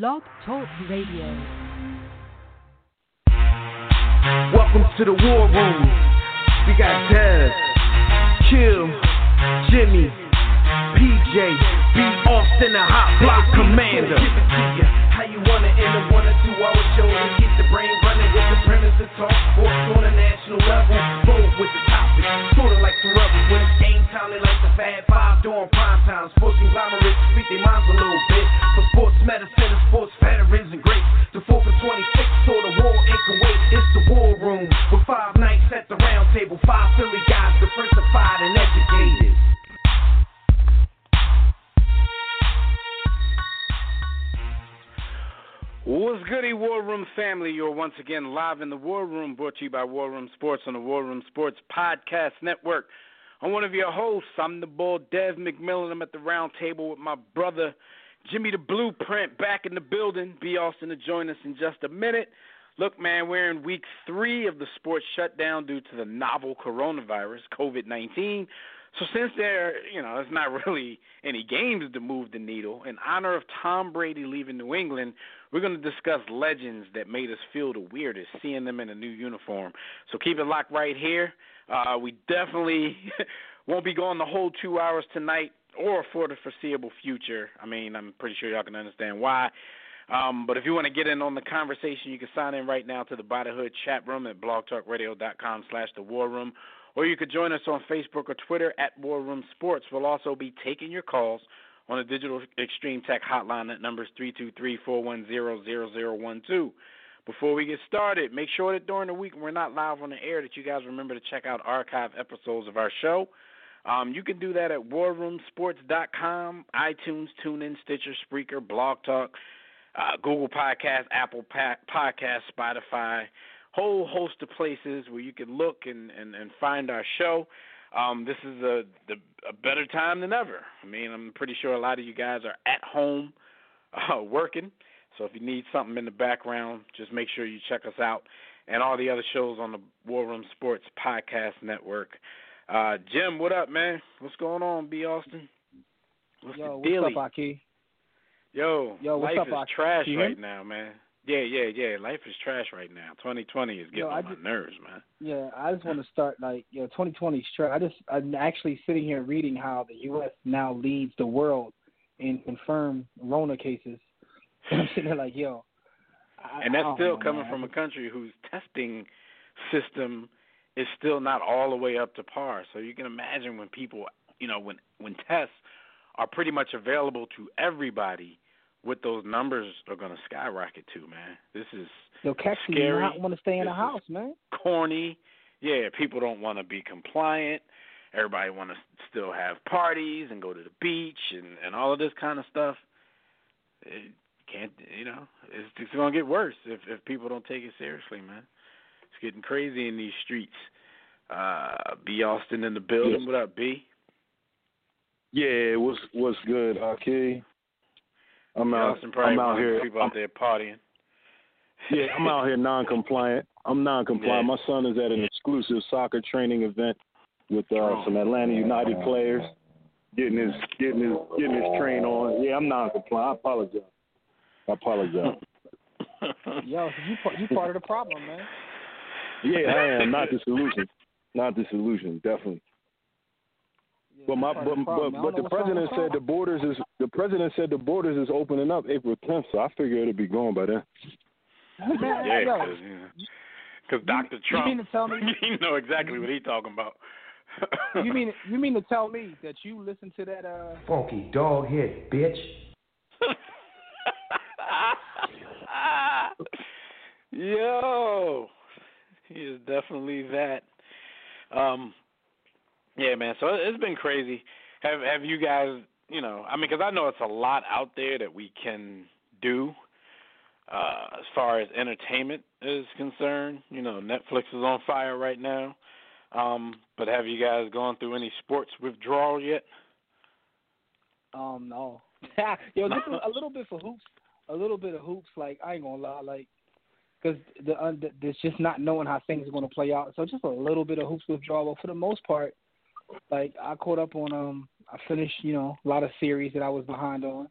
Blog Talk Radio. Welcome to the war room. We got Dez, Kill, Jimmy, PJ, B. Austin, the hot block commander. Give it to you how you want it in a one or two hour show to keep the brain running with the premise to talk sports on a national level. Roll with the topic, sorta like the rebels when it's game time. They like the Fab Five during prime time. Sports conglomerates speak their minds a little bit. For sports medicine and sports veterans and greats. The 4 for 26 or the war in Kuwait. It's the war room with five nights at the round table. Five Philly guys diversified and educated. What's goody, War Room family? You're once again live in the War Room, brought to you by War Room Sports on the War Room Sports Podcast Network. I'm one of your hosts. I'm the bull, Dev McMillan. I'm at the round table with my brother, Jimmy the Blueprint, back in the building. Be Austin to join us in just a minute. Look, man, we're in week three of the sports shutdown due to the novel coronavirus, COVID 19. So since there, you know, there's not really any games to move the needle, in honor of Tom Brady leaving New England, we're going to discuss legends that made us feel the weirdest seeing them in a new uniform. So keep it locked right here. Uh, we definitely won't be going the whole two hours tonight or for the foreseeable future. I mean, I'm pretty sure y'all can understand why. Um, but if you want to get in on the conversation, you can sign in right now to the By the Hood chat room at blogtalkradio.com slash the war room. Or you could join us on Facebook or Twitter at War Room Sports. We'll also be taking your calls on the Digital Extreme Tech hotline at numbers 323-410-0012. Before we get started, make sure that during the week when we're not live on the air that you guys remember to check out archive episodes of our show. Um, you can do that at warroomsports.com, iTunes, TuneIn, Stitcher, Spreaker, Blog Talk, uh, Google Podcast, Apple pa- Podcast, Spotify, whole host of places where you can look and, and, and find our show. Um, this is a, the, a better time than ever. I mean, I'm pretty sure a lot of you guys are at home uh, working. So if you need something in the background, just make sure you check us out and all the other shows on the War Room Sports Podcast Network. Uh, Jim, what up, man? What's going on, B. Austin? What's Yo, the dealie? what's up, Aki? Yo, Yo, what's life up, is Aki? trash Can you hear right now, man. Yeah, yeah, yeah. Life is trash right now. 2020 is getting Yo, on my nerves, man. Yeah, I just want to start like you know, 2020 straight. I just I'm actually sitting here reading how the U.S. now leads the world in confirmed Rona cases. And I'm sitting there like, yo, I, and that's still know, coming man. from a country whose testing system is still not all the way up to par. So you can imagine when people, you know, when when tests are pretty much available to everybody, what those numbers are going to skyrocket to, man. This is Yo, cats do scary. not want to stay in This the house, man. corny. Yeah, people don't want to be compliant. Everybody want to still have parties and go to the beach and and all of this kind of stuff. It can't, you know, it's, it's going to get worse if if people don't take it seriously, man. It's getting crazy in these streets. Uh, B Austin in the building. Yes. What up, B? Yeah, what's what's good, Aki? I'm B. out. Austin probably I'm out one of the here. people out there partying. Yeah, I'm out here non-compliant. I'm non-compliant. Yeah. My son is at an exclusive soccer training event with uh, Oh. some Atlanta United players, getting his getting his getting his train on. Yeah, I'm non-compliant. I apologize. I apologize. Yo, you part- you part of the problem, man. yeah, I am not the solution. Not the solution, definitely. Yeah, But my part but the but, but the know what's wrong president said the borders is the president said the borders is opening up April 10th, so I figure it'll be gone by then. yeah, yo, because you know, 'cause Dr. Trump, you mean to tell me- you know exactly what he's talking about. you mean you mean to tell me that you listen to that uh Funky dog head, bitch. Yo, he is definitely that. Um, yeah, man. So it- it's been crazy. Have Have you guys? You know, I mean, because I know it's a lot out there that we can do uh, as far as entertainment is concerned. You know, Netflix is on fire right now. Um, but have you guys gone through any sports withdrawal yet? Um, no. Yo, this is a little bit for hoops. A little bit of hoops. Like I ain't gonna lie, like because the, uh, the there's just not knowing how things are gonna play out. So just a little bit of hoops withdrawal. But for the most part, like I caught up on um, I finished you know a lot of series that I was behind on.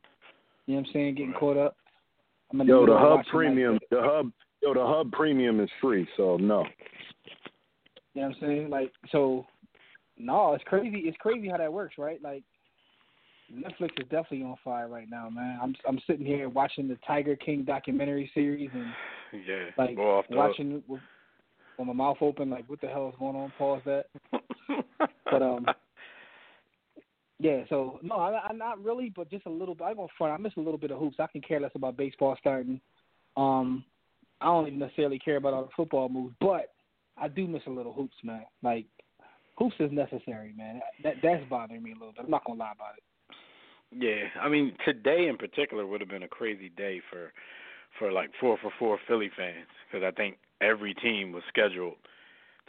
You know what I'm saying? Getting caught up. I'm in the Yo, the hub premium, Like, the hub, yo, the hub premium is free, so no. you know what I'm saying? Like, so, no, it's crazy. It's crazy how that works, right? Like, Netflix is definitely on fire right now, man. I'm I'm sitting here watching the Tiger King documentary series and Yeah, like off watching it with, my mouth open, like, what the hell is going on? Pause that. But um, yeah. So no, I, I'm not really, but just a little. bit. I go front. I miss a little bit of hoops. I can care less about baseball starting. Um, I don't even necessarily care about all the football moves, but I do miss a little hoops, man. Like hoops is necessary, man. That that's bothering me a little bit. I'm not gonna lie about it. Yeah, I mean today in particular would have been a crazy day for for like four for four Philly fans because I think every team was scheduled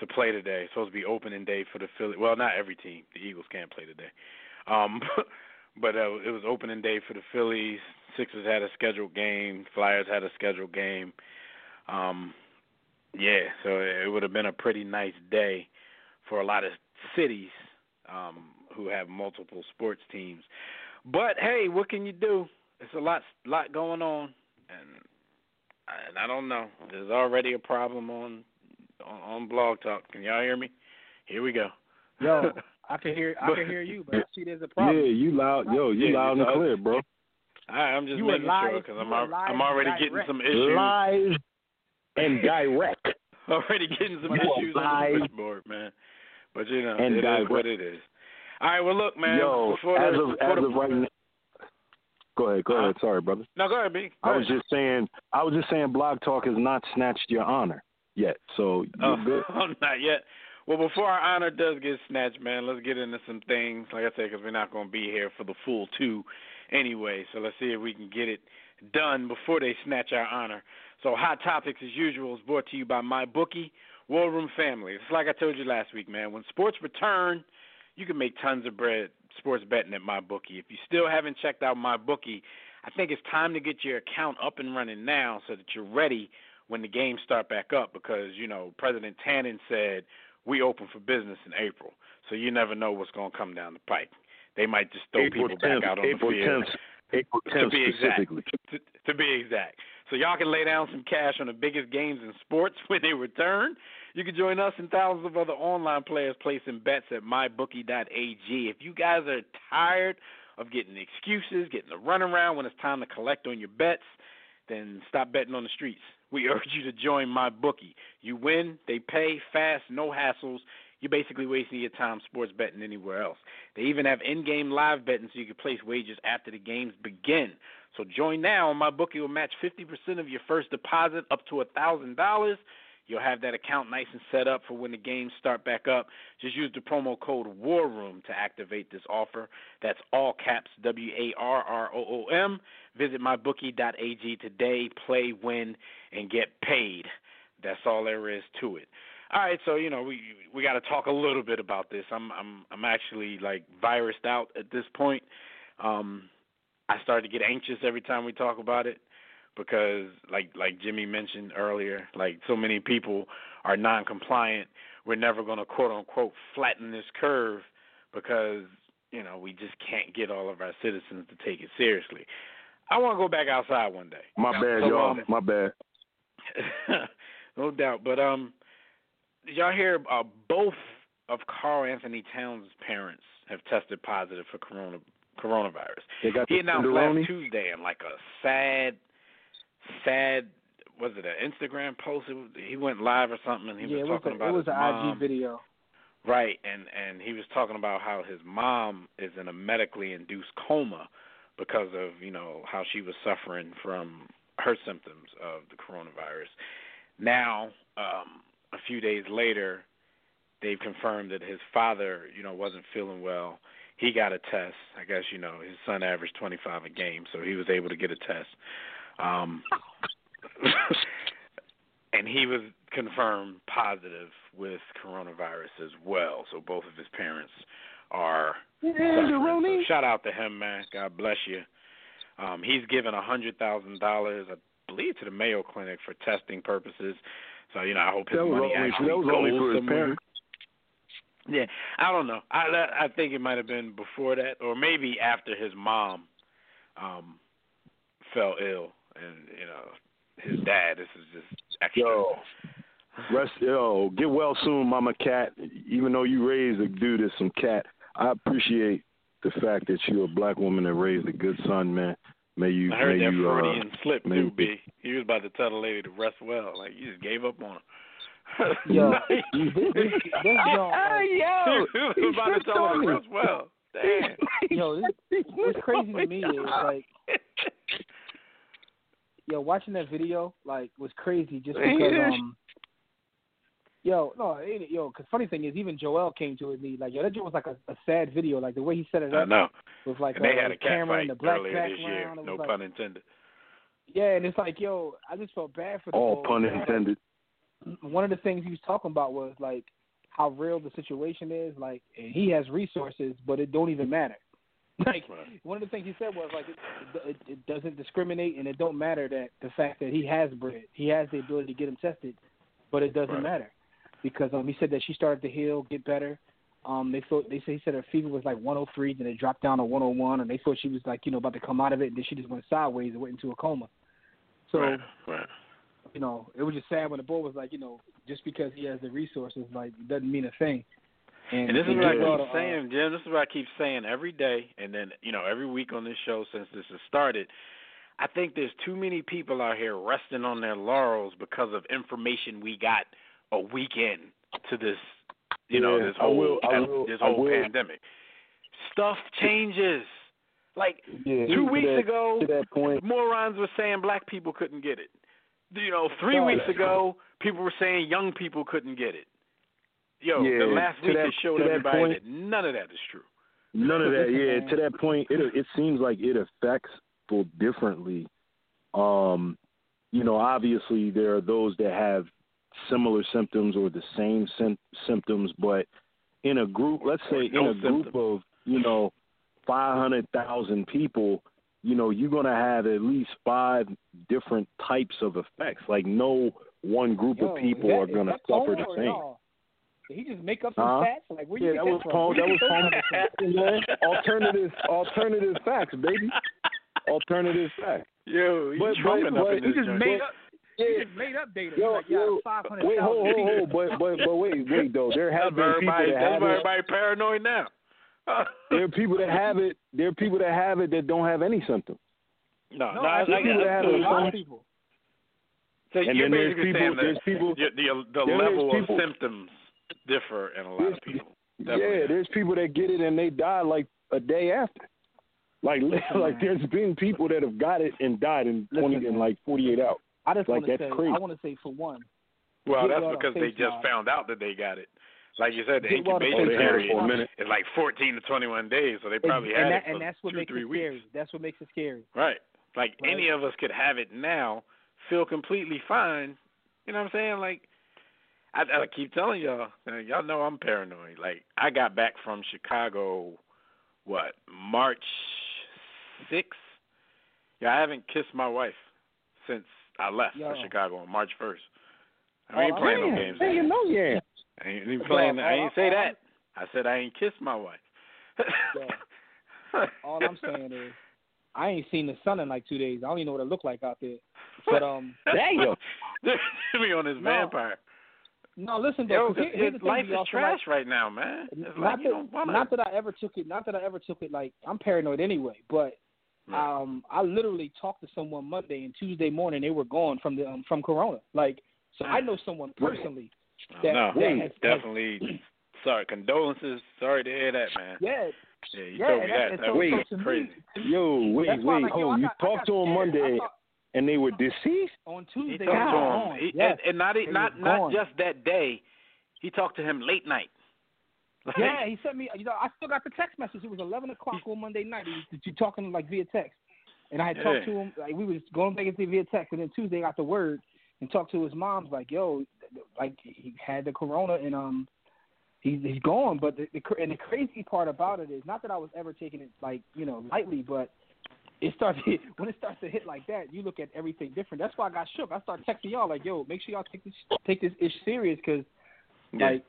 to play today. Supposed to be opening day for the Philly. Well, not every team. The Eagles can't play today, um, but uh, it was opening day for the Phillies. Sixers had a scheduled game. Flyers had a scheduled game. Um, yeah, so it would have been a pretty nice day for a lot of cities um, who have multiple sports teams. But hey, what can you do? It's a lot, lot going on, and and I don't know. There's already a problem on on, on Blog Talk. Can y'all hear me? Here we go. Yo, I can hear I can hear you, but I see there's a problem. Yeah, you loud, yo, you Yeah, loud you and loud. clear, bro. I, I'm just You were making sure because I'm al- I'm already and getting some issues. Live and direct. already getting some You issues on the switchboard, man. But you know, and it is direct. what it is. All right, well, look, man. Yo, before as the, of before as the, of right now. Go ahead, go ahead. Sorry, brother. no, go ahead, B. Go I was ahead. just saying, I was just saying, Blog Talk has not snatched your honor yet. So you're Oh, good. Oh, not yet. Well, before our honor does get snatched, man, let's get into some things. Like I said, because we're not going to be here for the full two anyway. So let's see if we can get it done before they snatch our honor. So Hot Topics, as usual, is brought to you by my bookie, War Room Family. It's like I told you last week, man. When sports return, you can make tons of bread sports betting at my bookie. If you still haven't checked out my bookie, I think it's time to get your account up and running now so that you're ready when the games start back up because, you know, President Tannen said we open for business in April. So you never know what's going to come down the pike. They might just throw April people 10th, back out on April the field. 10th, April To 10th be exact. To, to be exact. So y'all can lay down some cash on the biggest games in sports when they return. You can join us and thousands of other online players placing bets at mybookie.ag. If you guys are tired of getting excuses, getting the runaround when it's time to collect on your bets, then stop betting on the streets. We urge you to join my bookie. You win, they pay fast, no hassles. You're basically wasting your time sports betting anywhere else. They even have in-game live betting so you can place wagers after the games begin. So join now, and my bookie will match 50% of your first deposit up to $1,000. You'll have that account nice and set up for when the games start back up. Just use the promo code WARROOM to activate this offer. That's all caps W A R R O O M. Visit mybookie.ag today, play, win, and get paid. That's all there is to it. All right, so you know we we got to talk a little bit about this. I'm I'm I'm actually like virused out at this point. Um, I start to get anxious every time we talk about it because like like Jimmy mentioned earlier, like so many people are non-compliant. We're never going to quote unquote flatten this curve because you know we just can't get all of our citizens to take it seriously. I want to go back outside one day. My bad, So, y'all. um, My bad. no doubt. But um, did y'all hear uh, both of Karl-Anthony Towns' parents have tested positive for corona coronavirus. They got He announced last Tuesday in like a sad, sad. Was it an Instagram post? He went live or something, and he yeah, was it was talking a, about it was his an mom. IG video. Right, and and he was talking about how his mom is in a medically induced coma because of you know how she was suffering from her symptoms of the coronavirus. Now, um, a few days later, they've confirmed that his father, you know, wasn't feeling well. He got a test. I guess you know his son averaged 25 a game, so he was able to get a test. Um, and he was confirmed positive with coronavirus as well. So both of his parents are. So shout out to him, man. God bless you. Um, he's given a hundred thousand dollars, I believe, to the Mayo Clinic for testing purposes. So you know, I hope his That money only, actually goes for his parents. Yeah, I don't know. I I think it might have been before that, or maybe after his mom um fell ill, and you know his dad. This is just extra. Yo, rest, yo, get well soon, Mama Cat. Even though you raised a dude as some cat, I appreciate the fact that you're a black woman that raised a good son, man. May you, I heard may that you, Freudian uh, slip may too, B. He was about to tell the lady to rest well. Like you just gave up on her. Yo, Like, this, this, this joint, like, yo, he was about to tell her to rest well. Damn. yo, this, what's crazy to me is like, yo, watching that video like was crazy just because um, yo, no, it ain't, yo, cause funny thing is even Joel came to it me like, yo, that joint was like a, a sad video, like the way he set it up. I up know. was like And they uh, had a cat camera fight and the black earlier this year. background. No was like, pun intended. Yeah, and it's like, yo, I just felt bad for the all boy. pun Like, intended. one of the things he was talking about was like how real the situation is. Like, and he has resources, but it don't even matter. Like Right. one of the things he said was like it, it, it doesn't discriminate, and it don't matter that the fact that he has bread, he has the ability to get him tested, but it doesn't Right. matter because um he said that she started to heal, get better. Um, they thought they say he said her fever was like 103, then it dropped down to 101, and they thought she was like you know about to come out of it, and then she just went sideways and went into a coma. So right, right. you know, it was just sad when the boy was like, you know, just because he has the resources, like, doesn't mean a thing. And, And this is what I keep uh, saying, Jim. This is what I keep saying every day, and then you know every week on this show since this has started. I think there's too many people out here resting on their laurels because of information we got a weekend to this, you know, Yeah, this whole will- will- this whole pandemic. Stuff changes. Like Yeah, two weeks that, ago, morons were saying black people couldn't get it. You know, three weeks ago, people were saying young people couldn't get it. Yo, Yeah, the last to week that- it showed to that everybody point- that none of that is true. None of that. Yeah, to that point, it it seems like it affects people differently. Um, you know, obviously there are those that have similar symptoms or the same sym- symptoms, but in a group, let's say no in a group of you know five hundred thousand people, you know, you're gonna have at least five different types of effects. Like no one group yo, of people that, are gonna suffer the or same. no? Did he just make up some Huh? stats? Like, where you Yeah, get that was from? Paul. That was get Paul. those facts. Alternative, alternative facts, baby. Alternative facts. Yo, you But- trumping but- up but in He just joint. made up. He just made up data. Yo, He's like, yeah, yo, five hundred Wait, hold, hold, hold, but but but wait, wait though. There have That's been people everybody, that that's have why it. paranoid now. There are people that have it. There are people that have it that don't have any symptoms. no, No, no, I, actually, I, people that I, have a lot of people. so And you're then there's basically people. saying There's that people. the, the, the there's level people- of symptoms differ in a lot There's- of people. Yeah, there's people that get it and they die like a day after. Like like there's been people that have got it and died in twenty Listen, in like forty eight hours. I just Like, want to that's say, crazy. I want to say for one, Well, that's because they just valve. found out that they got it. Like you said, the Get well on incubation period For a minute. is like 14 to 21 days, so they probably and, had that, it for and that's what two, makes three it weeks. scary. That's what makes it scary. Right. Like Right. any of us could have it now, feel completely fine. You know what I'm saying? Like I, I keep telling y'all, uh, y'all know I'm paranoid. Like I got back from Chicago, what March sixth. Yeah, I haven't kissed my wife since I left Yo. for Chicago on March first. I Oh, ain't playing no games. Hey, you know, yeah. I ain't even playing. I ain't say that. I said I ain't kissed my wife. All I'm saying is, I ain't seen the sun in like two days. I don't even know what it looked like out there. But um, Damn. me on this No. vampire. No, listen Yo, though. 'cause 'cause here- here's the his thing life is also trash right now, man. It's not like that, wanna. not that I ever took it. Not that I ever took it. Like I'm paranoid anyway. But Right. um, I literally talked to someone Monday and Tuesday morning. They were gone from the um, from Corona. Like so, I know someone personally. that- no, that has- definitely. sorry, condolences. Sorry to hear that, man. Yeah, Yeah, you yeah. told me that. that, That so, Wait. so to crazy. Me, Yo, wait, that's wait, like, yo, hold. I You talked to him scared. I Monday thought- and they were deceased. on Tuesday. He Tuesday. talked to him, he, yes. and, and not not not just that day. He talked to him late night. Like, Yeah, he sent me. You know, I still got the text message. It was eleven o'clock on Monday night. He was you talking like via text, and I had Yeah. talked to him. Like we was going back and forth via text, and then Tuesday I got the word and talked to his mom's. Like, yo, like he had the corona, and um, he's he's gone. But the, the and the crazy part about it is not that I was ever taking it like you know lightly, but it starts when it starts to hit like that. You look at everything different. That's why I got shook. I started texting y'all like, yo, make sure y'all take this take this ish serious because Yeah. like.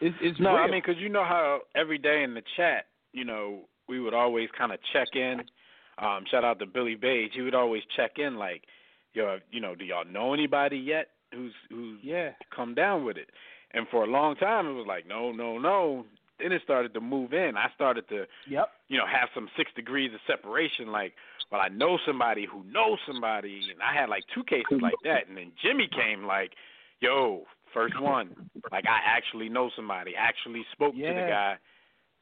It's, it's No, real. I mean, because you know how every day in the chat, you know, we would always kind of check in. Um, shout out to Billy Page. He would always check in, like, yo, you know, do y'all know anybody yet who's who's Yeah. come down with it? And for a long time, it was like, no, no, no. Then it started to move in. I started to, Yep. you know, have some six degrees of separation. Like, well, I know somebody who knows somebody, and I had like two cases like that. And then Jimmy came like, yo, first one. Like, I actually know somebody. Actually spoke to the guy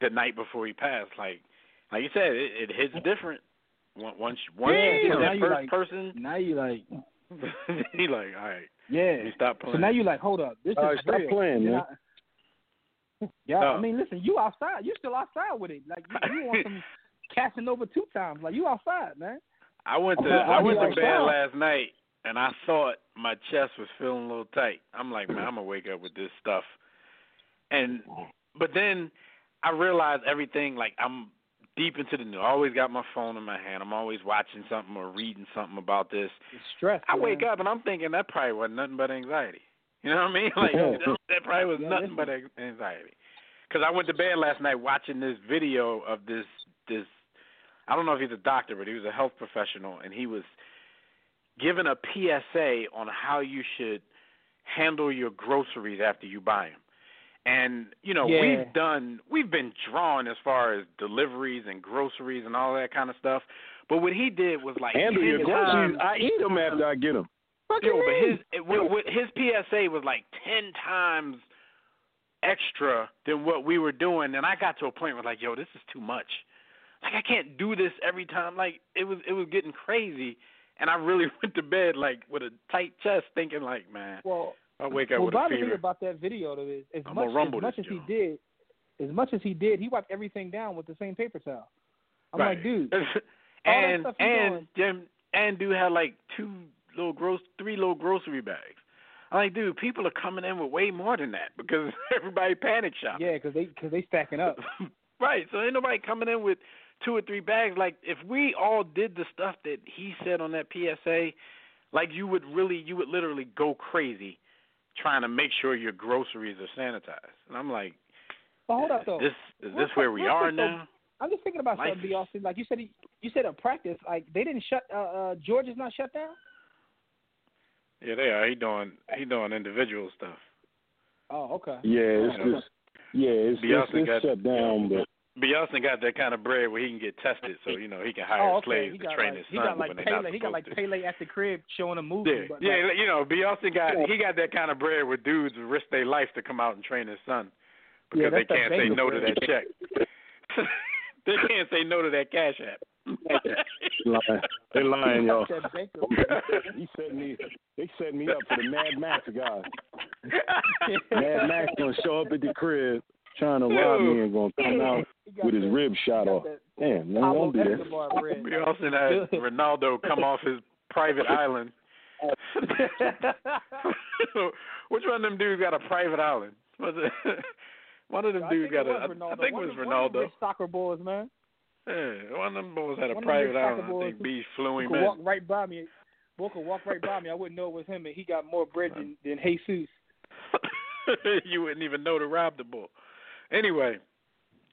the night before he passed. Like, like you said, it, it hits different. Once once once Yeah, you get that first like- person, Now you like, he like, all right, yeah. let me stop So playing. now you like, hold up, this All is right, stop real. playing, Then man. I- yeah, No. I mean, listen, you outside, you still outside with it. Like you, you want some catching over two times. Like you outside, man. I went to I I'll went to like, bed wow. last night and I thought my chest was feeling a little tight. I'm like, man, I'm gonna wake up with this stuff. And but then I realized everything like I'm deep into the news. I always got my phone in my hand. I'm always watching something or reading something about this. It's stress. I man. wake up and I'm thinking that probably wasn't nothing but anxiety. You know what I mean? Like that, that probably was nothing but anxiety. Because I went to bed last night watching this video of this this. I don't know if he's a doctor, but he was a health professional, and he was giving a PSA on how you should handle your groceries after you buy them. And you know Yeah. we've done we've been drawn as far as deliveries and groceries and all that kind of stuff. But what he did was like Handle your groceries. times- I eat them after I get them. Yo, but his it, what, what, his PSA was like ten times extra than what we were doing, and I got to a point where like, yo, this is too much. Like I can't do this every time. Like it was it was getting crazy, and I really went to bed like with a tight chest, thinking like, man, Well, I wake up well, with a fever. about that video though is as I'm much as much as he did, as much as he did, he wiped everything down with the same paper towel. I'm right. like, dude, and and Jim and dude had like two little gross, three little grocery bags. I'm like, dude, people are coming in with way more than that because everybody panic shopping. yeah, because they because they stacking up. right. So ain't nobody coming in with two or three bags. Like if we all did the stuff that he said on that PSA, like you would really, you would literally go crazy trying to make sure your groceries are sanitized. And I'm like, But hold up though, this is this where we are now? I'm just thinking about Life something. Austin. Like you said, you said at practice, like they didn't shut. Uh, uh Georgia's not shut down. Yeah, they are. He doing he doing individual stuff. Oh, okay. Yeah, it's just yeah, it's, it's, Beyonce it's got- shut down, but Beyonce got that kind of bread where he can get tested, so you know he can hire Oh, okay. slaves to train like his he son got like when they're not Pele. He got like to. Pele at the crib showing a movie. Yeah, but yeah, like, you know, Beyonce got he got that kind of bread where dudes would risk their life to come out and train his son because Yeah, they can't say banker no to that check. they can't say no to that cash app. lying. they lying, y'all. he set me. They set me up for the Mad Max guy. Mad Max gonna show up at the crib trying to rob me and gonna come out with his that- rib shot off. that Damn, man, Pablo don't do that. Escobar bread. Beyonce had Ronaldo come off his private island. Which one of them dudes got a private island? Was it? One of them I dudes got a. was I Ronaldo. think it was of one of them Ronaldo. soccer boys, man. Yeah, one of them boys had a One private island. I think B flew him could in. walk right by me. Boy could walk right by me. I wouldn't know it was him, and he got more bread than, than Jesus. you wouldn't even know to rob the bull. Anyway,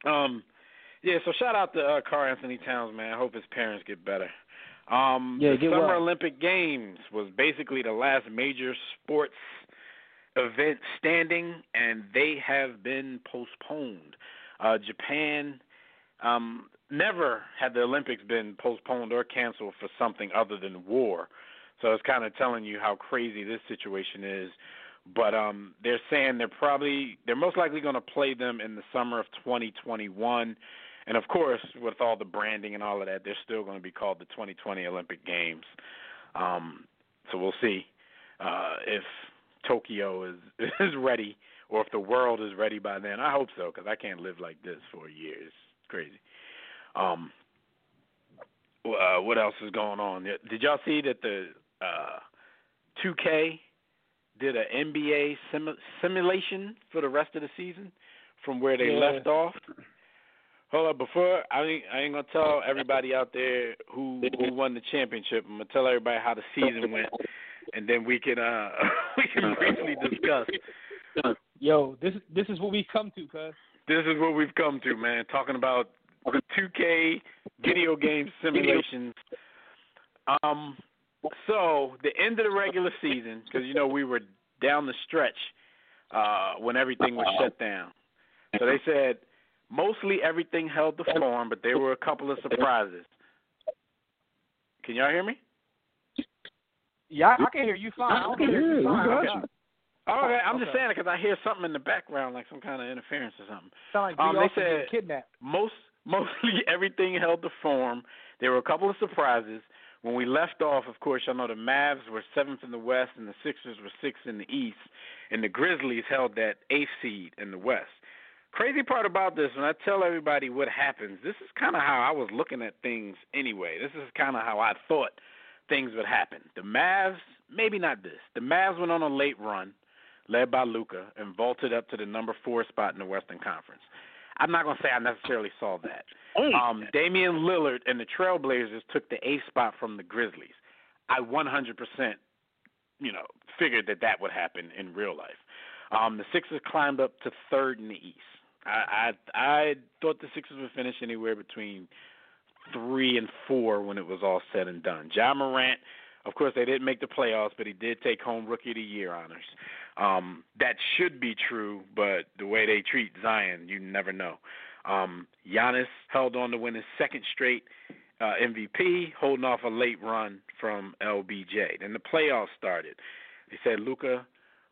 um, yeah. So shout out to uh, Karl-Anthony Towns, man. I hope his parents get better. Um, Yeah, the get Summer well. Olympic Games was basically the last major sports event standing, and they have been postponed. Uh, Japan, um, never had the Olympics been postponed or canceled for something other than war. So it's kind of telling you how crazy this situation is. But um, they're saying they're probably they're most likely going to play them in the summer of 2021. And of course, with all the branding and all of that, they're still going to be called the 2020 Olympic Games. Um, so we'll see uh, if Tokyo is is ready or if the world is ready by then. I hope so because I can't live like this for years. It's crazy. Um, uh, what else is going on? Did y'all see that the uh, 2K did an NBA sim- simulation for the rest of the season from where they Yeah. left off? Hold up, before I ain't, I ain't gonna tell everybody out there who who won the championship. I'm gonna tell everybody how the season went, and then we can uh we can briefly discuss. Yo, this this is what we've come to, cuz. This is what we've come to, man. Talking about 2K video game simulations. Um, So the end of the regular season, because you know we were down the stretch uh, when everything was shut down. So they said mostly everything held the form, but there were a couple of surprises. Can y'all hear me? Yeah, I can hear you fine. I can hear you fine. got you. Oh, okay, I'm just saying it because I hear something in the background, like some kind of interference or something. Sound like Um, they said- kidnapped. Most mostly everything held the form. There were a couple of surprises. When we left off, of course, y'all know the Mavs were seventh in the West and the Sixers were sixth in the East, and the Grizzlies held that eighth seed in the West. Crazy part about this, when I tell everybody what happens, this is kind of how I was looking at things anyway. This is kind of how I thought things would happen. The Mavs, maybe not this. The Mavs went on a late run, led by Luka, and vaulted up to the number four spot in the Western Conference. I'm not gonna say I necessarily saw that. Um, Damian Lillard and the Trailblazers took the eighth spot from the Grizzlies. I 100%, you know, figured that that would happen in real life. Um, the Sixers climbed up to third in the East. I I, I thought the Sixers would finish anywhere between three and four when it was all said and done. Ja Morant, of course, they didn't make the playoffs, but he did take home Rookie of the Year honors. Um, that should be true, but the way they treat Zion, you never know. Um, Giannis held on to win his second straight uh, MVP, holding off a late run from LBJ. Then the playoffs started. They said Luka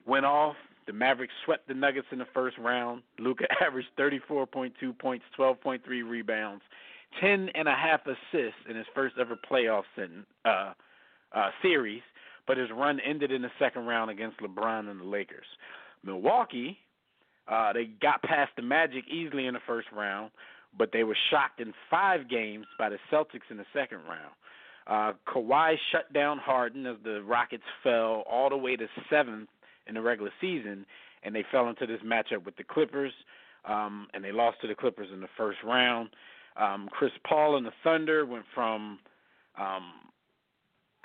went off. The Mavericks swept the Nuggets in the first round. Luka averaged 34.2 points, 12.3 rebounds, 10 and a half assists in his first ever playoff sen- uh, uh, series. But his run ended in the second round against LeBron and the Lakers. Milwaukee, uh, they got past the Magic easily in the first round, but they were shocked in five games by the Celtics in the second round. Uh, Kawhi shut down Harden as the Rockets fell all the way to seventh in the regular season, and they fell into this matchup with the Clippers, um, and they lost to the Clippers in the first round. Um, Chris Paul and the Thunder went from um,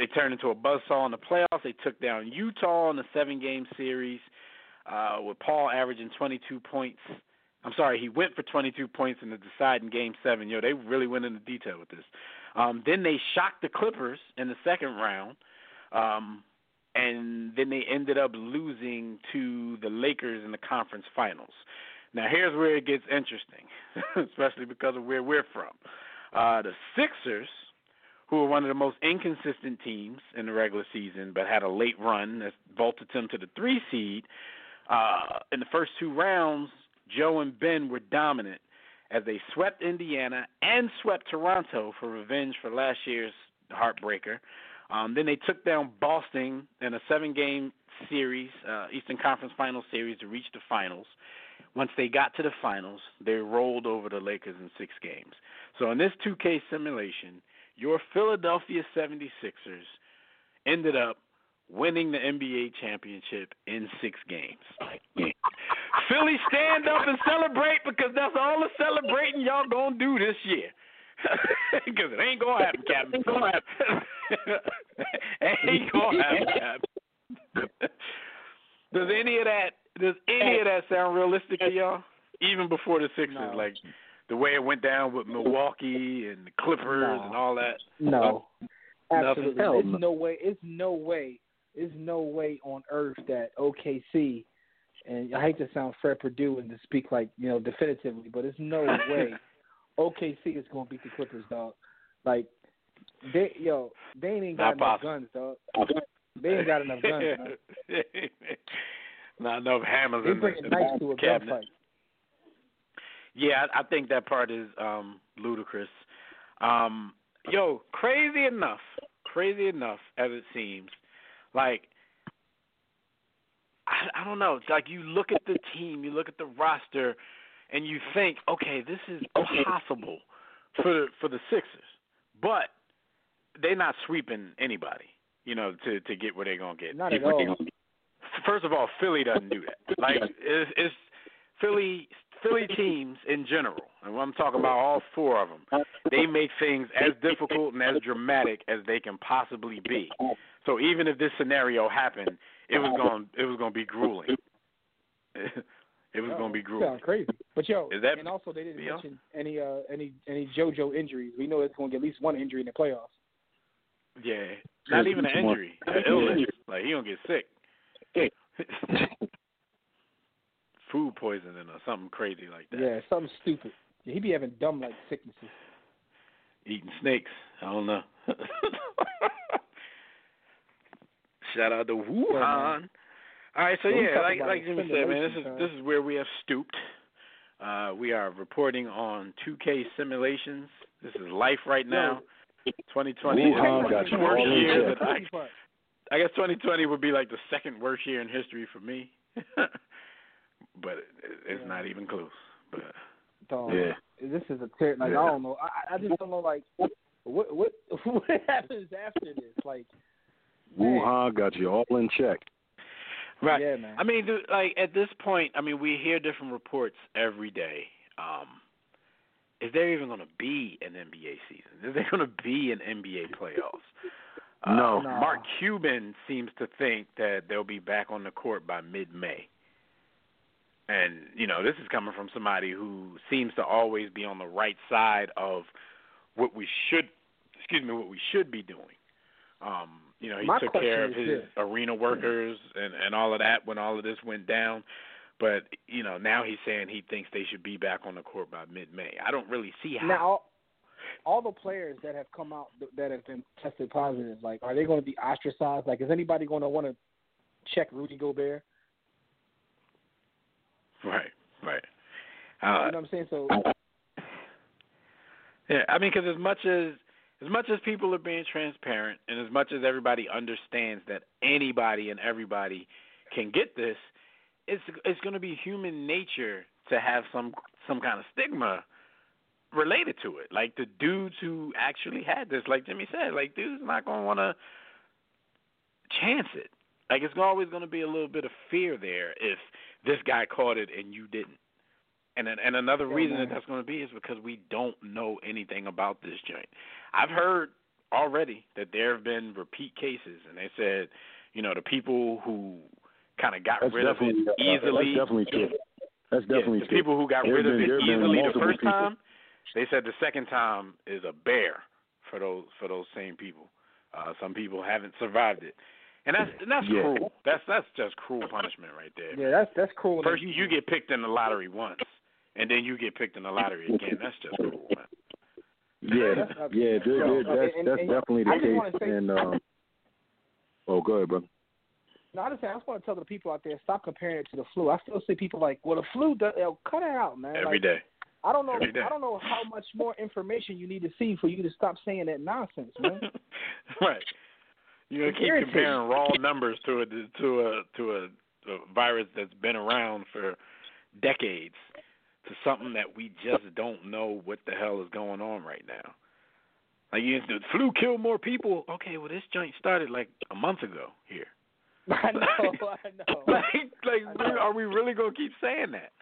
they turned into a buzzsaw in the playoffs. They took down Utah in the seven-game series uh, with Paul averaging 22 points. I'm sorry, he went for 22 points in the deciding game seven. Yo, they really went into detail with this. Um, then they shocked the Clippers in the second round, um, and then they ended up losing to the Lakers in the conference finals. Now here's where it gets interesting, especially because of where we're from. Uh, the Sixers, who were one of the most inconsistent teams in the regular season, but had a late run that vaulted them to the three seed. Uh, in the first two rounds, Joe and Ben were dominant as they swept Indiana and swept Toronto for revenge for last year's heartbreaker. Um, then they took down Boston in a seven-game series, uh, Eastern Conference Final Series, to reach the finals. Once they got to the finals, they rolled over the Lakers in six games. So in this 2K simulation, your Philadelphia 76ers ended up winning the NBA championship in six games. Philly, stand up and celebrate because that's all the celebrating y'all gonna do this year. Because it ain't gonna happen, Captain. Ain't gonna happen. ain't gonna happen, Captain. Does any of that does any of that sound realistic to y'all? Even before the Sixers, No. like the way it went down with Milwaukee and the Clippers No. and all that. No, absolutely. There's no. way. It's no way. There's no way on earth that OKC, and I hate to sound Fred Purdue and to speak like you know definitively, but there's no way OKC is going to beat the Clippers, dog. Like they, yo, they ain't Not got enough possible. guns, dog. They ain't got enough guns. Not enough hammers They in the, in the knife to a cabinet. gunfight. Yeah, I, I think that part is um ludicrous. Um yo, crazy enough, crazy enough as it seems, like I, I don't know. It's like you look at the team, you look at the roster, and you think, okay, this is possible for the for the Sixers, but they're not sweeping anybody, you know, to to get where they're gonna get. Not at all. First of all, Philly doesn't do that. Like it's, it's Philly Philly teams in general, and I'm talking about all four of them. They make things as difficult and as dramatic as they can possibly be. So even if this scenario happened, it was going it was going to be grueling. it was going to be grueling. Sound crazy. But yo, Is that- and also they didn't yeah. mention any uh any any JoJo injuries. We know it's going to get at least one injury in the playoffs. Yeah, not even an injury, an illness. Like he don't get sick. Food poisoning or something crazy like that. Yeah, something stupid. Yeah, he be having dumb like sicknesses. Eating snakes. I don't know. Shout out to Wuhan. man. All right, so Well, we yeah, like like Jimmy said, man, this is simulation this is where we have stooped. Uh, we are reporting on 2K simulations. This is life right now. 2020 Wuhan is the worst year. That I, I guess 2020 would be like the second worst year in history for me, but it, it's Yeah. not even close. But Dog, Yeah. This is a ter- like Yeah. I don't know. I I just don't know like what what what happens after this. Like man, Wuhan got you all in check. right, Yeah, man. I mean, dude, like at this point, I mean, we hear different reports every day. Um, is there even going to be an NBA season? Is there going to be an NBA playoffs? No. Uh, No. Mark Cuban seems to think that they'll be back on the court by mid-May. And you know, this is coming from somebody who seems to always be on the right side of what we should, excuse me, what we should be doing. Um, you know, he My took care of his this. arena workers and and all of that when all of this went down. But you know, now he's saying he thinks they should be back on the court by mid-May. I don't really see how. Now, all, all the players that have come out that have been tested positive, like, are they going to be ostracized? Like, is anybody going to want to check Rudy Gobert? right, right. you Uh, know what I'm saying? So, Yeah, I mean, because as much as as much as people are being transparent, and as much as everybody understands that anybody and everybody can get this, it's it's going to be human nature to have some some kind of stigma related to it. Like the dudes who actually had this, like Jimmy said, like dudes not going to want to chance it. Like it's always going to be a little bit of fear there if this guy caught it and you didn't. And and another reason that that's going to be is because we don't know anything about this joint. I've heard already that there have been repeat cases, and they said, you know, the people who kind of got That's rid of it definitely uh, easily. That's definitely true. That's definitely yeah, the true. people who got There rid of been- it there have been easily the first people. time, they said the second time is a bear for those for those same people. Uh, some people haven't survived it, and that's and that's Yeah. cruel. That's that's just cruel punishment right there. yeah, that's that's cruel. First, you get picked in the lottery once, and then you get picked in the lottery again. That's just cruel, man. Yeah, That's- yeah, there- there- that's and- that's and definitely I just wanna the case. say- And um, oh, go ahead, brother. No, I just, I just want to tell the people out there, stop comparing it to the flu. I still see people like, well, the flu, does, yo, cut it out, man. Every like, day. I don't know. I don't know how much more information you need to see for you to stop saying that nonsense, man. right. You're gonna keep comparing raw numbers to a to a to a, a virus that's been around for decades to something that we just don't know what the hell is going on right now. Like you, the flu killed more people. Okay, well this joint started like a month ago here. I know. I know. like, like, know. are we really gonna keep saying that?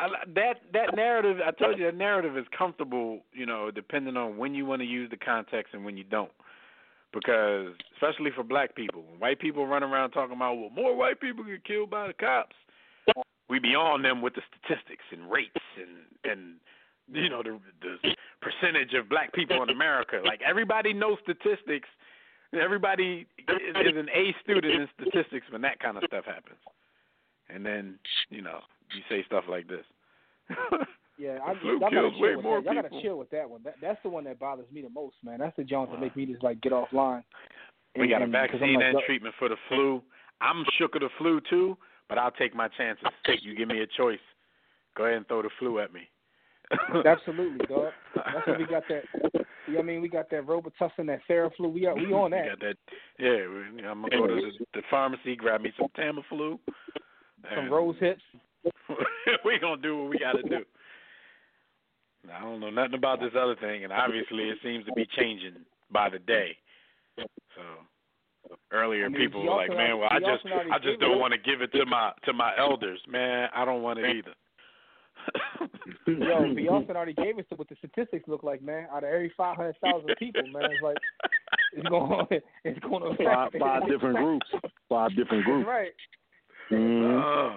I, that that narrative, I told you, that narrative is comfortable, you know, depending on when you want to use the context and when you don't. Because especially for black people, when white people run around talking about, well, more white people get killed by the cops. We be on them with the statistics and rates and and you know the the percentage of black people in America. Like everybody knows statistics. Everybody is, is an A student in statistics when that kind of stuff happens. And then you know you say stuff like this. Yeah, I, flu gotta kills chill way with more that. Y'all gotta chill with that one. That, that's the one that bothers me the most, man. That's the joint that make me just like get offline. We got a And- 'cause I'm vaccine like, and treatment for the flu. I'm shook of the flu too, but I'll take my chances. You give me a choice. Go ahead and throw the flu at me. Absolutely, dog. That's what we got that. You know what I mean? We got that Robitussin, that Theraflu. We are we on We that. got that. Yeah, we- I'm gonna go to the, the pharmacy, grab me some Tamiflu. Some rose hips. we gonna do what we gotta do. I don't know nothing about this other thing, and obviously it seems to be changing by the day. So earlier I mean, people were like, "Man, well, I just I just don't want to give it to my to my elders, man. I don't want it either." Yo, Beyonce already gave us what the statistics look like, man. Out of every five hundred thousand people, man, it's like it's going it's going to Five, affect five different groups. Five different groups. right. Mhm. Oh.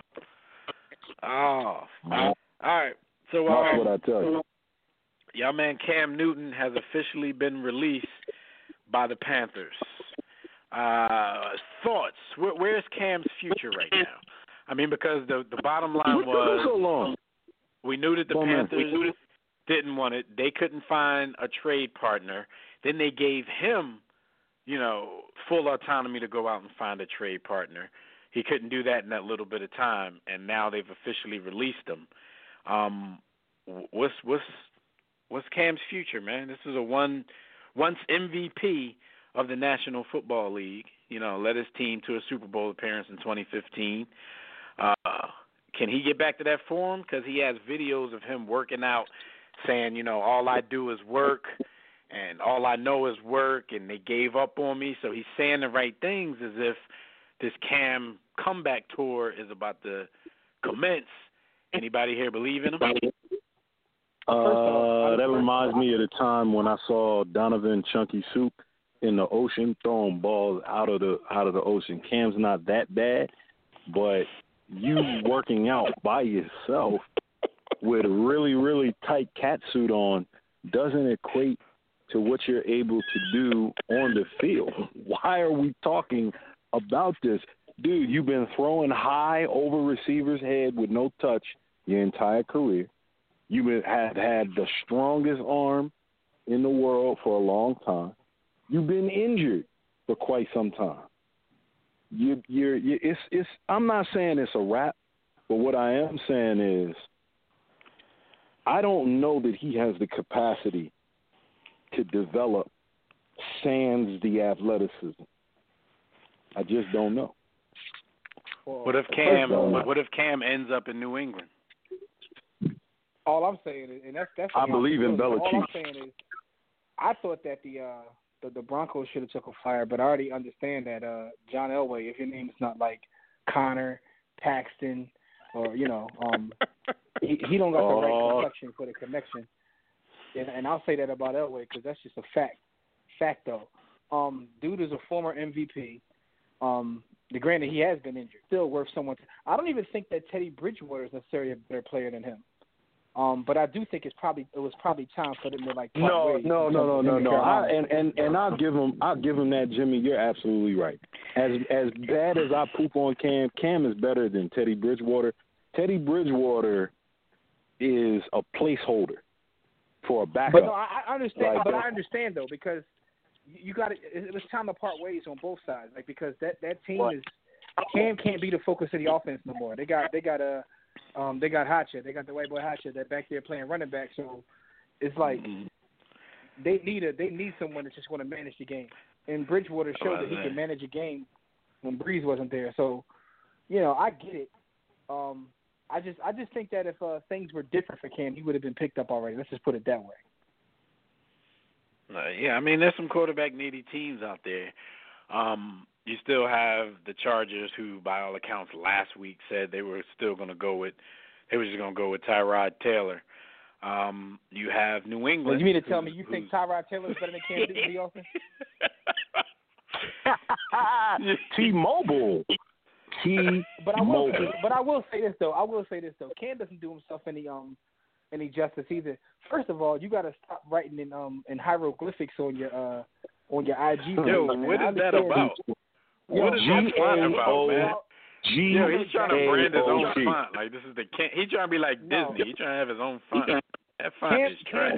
oh. All right. So That's uh, what I tell you. Y'all man Cam Newton has officially been released by the Panthers. Uh, thoughts? Where, where's Cam's future right now? I mean, because the the bottom line was so long? we knew that the man, Panthers didn't want it. They couldn't find a trade partner. Then they gave him, you know, full autonomy to go out and find a trade partner. He couldn't do that in that little bit of time, and now they've officially released him. Um, wh- what's what's what's Cam's future, man? This is a one once MVP of the National Football League. You know, led his team to a Super Bowl appearance in 2015. Uh, can he get back to that form? Because he has videos of him working out, saying, you know, all I do is work, and all I know is work, and they gave up on me. So he's saying the right things, as if this Cam comeback tour is about to commence. Anybody here believe in him? Uh, that reminds me of the time when I saw Donovan Chunky Soup in the ocean throwing balls out of the out of the ocean. Cam's not that bad, but you working out by yourself with a really really tight cat suit on doesn't equate to what you're able to do on the field. Why are we talking about this? Dude, you've been throwing high over receivers' head with no touch your entire career. You have had the strongest arm in the world for a long time. You've been injured for quite some time. You, you're, you, it's, it's. I'm not saying it's a wrap, but what I am saying is, I don't know that he has the capacity to develop sans the athleticism. I just don't know. What if Cam? What if Cam ends up in New England? All I'm saying is, and that's that's. I believe in feeling is. All I'm saying is, I thought that the uh the, the Broncos should have took a flyer, but I already understand that uh John Elway, if your name is not like Connor, Paxton, or you know, um, he, he don't got the Oh. right complexion for the connection. And, and I'll say that about Elway because that's just a fact. Fact though, um, dude is a former MVP. Um, the granted he has been injured, still worth someone. I don't even think that Teddy Bridgewater is necessarily a better player than him. Um, but I do think it's probably it was probably time for them to like No, ways no, no, no, no, no. I, and and and I'll give him, I'll give him that, Jimmy. You're absolutely right. As as bad as I poop on Cam, Cam is better than Teddy Bridgewater. Teddy Bridgewater is a placeholder for a backup. But no, I, I understand. Like- but I understand though because you got to. It was time to part ways on both sides, like because that that team What? is Cam can't be the focus of the offense no more. They got they got a um they got Hatcher, they got the white boy Hatcher that back there playing running back. So it's like Mhm. they need a they need someone that's just going to manage the game. And Bridgewater showed that he could manage a game when Brees wasn't there. So, you know, I get it. Um, I just I just think that if uh, things were different for Cam, he would have been picked up already. Let's just put it that way. Uh, yeah, I mean, there's some quarterback needy teams out there. Um, you still have the Chargers, who, by all accounts, last week said they were still going to go with, they were just going to go with Tyrod Taylor. Um, you have New England. Well, you mean to tell me you think Tyrod Taylor is better than Cam Newton in the offense? T-Mobile. T. But I will, Mobile. but I will say this though. I will say this though. Cam doesn't do himself any um any justice either. First of all, you got to stop writing in um in hieroglyphics on your uh on your IG. Yo, page, man. what I is that about? What is that font about, man? G. Yo, he's trying to brand his own font. Like this is the Cam, he's trying to be like No. Disney. He's trying to have his own font. That font Cam, is trash.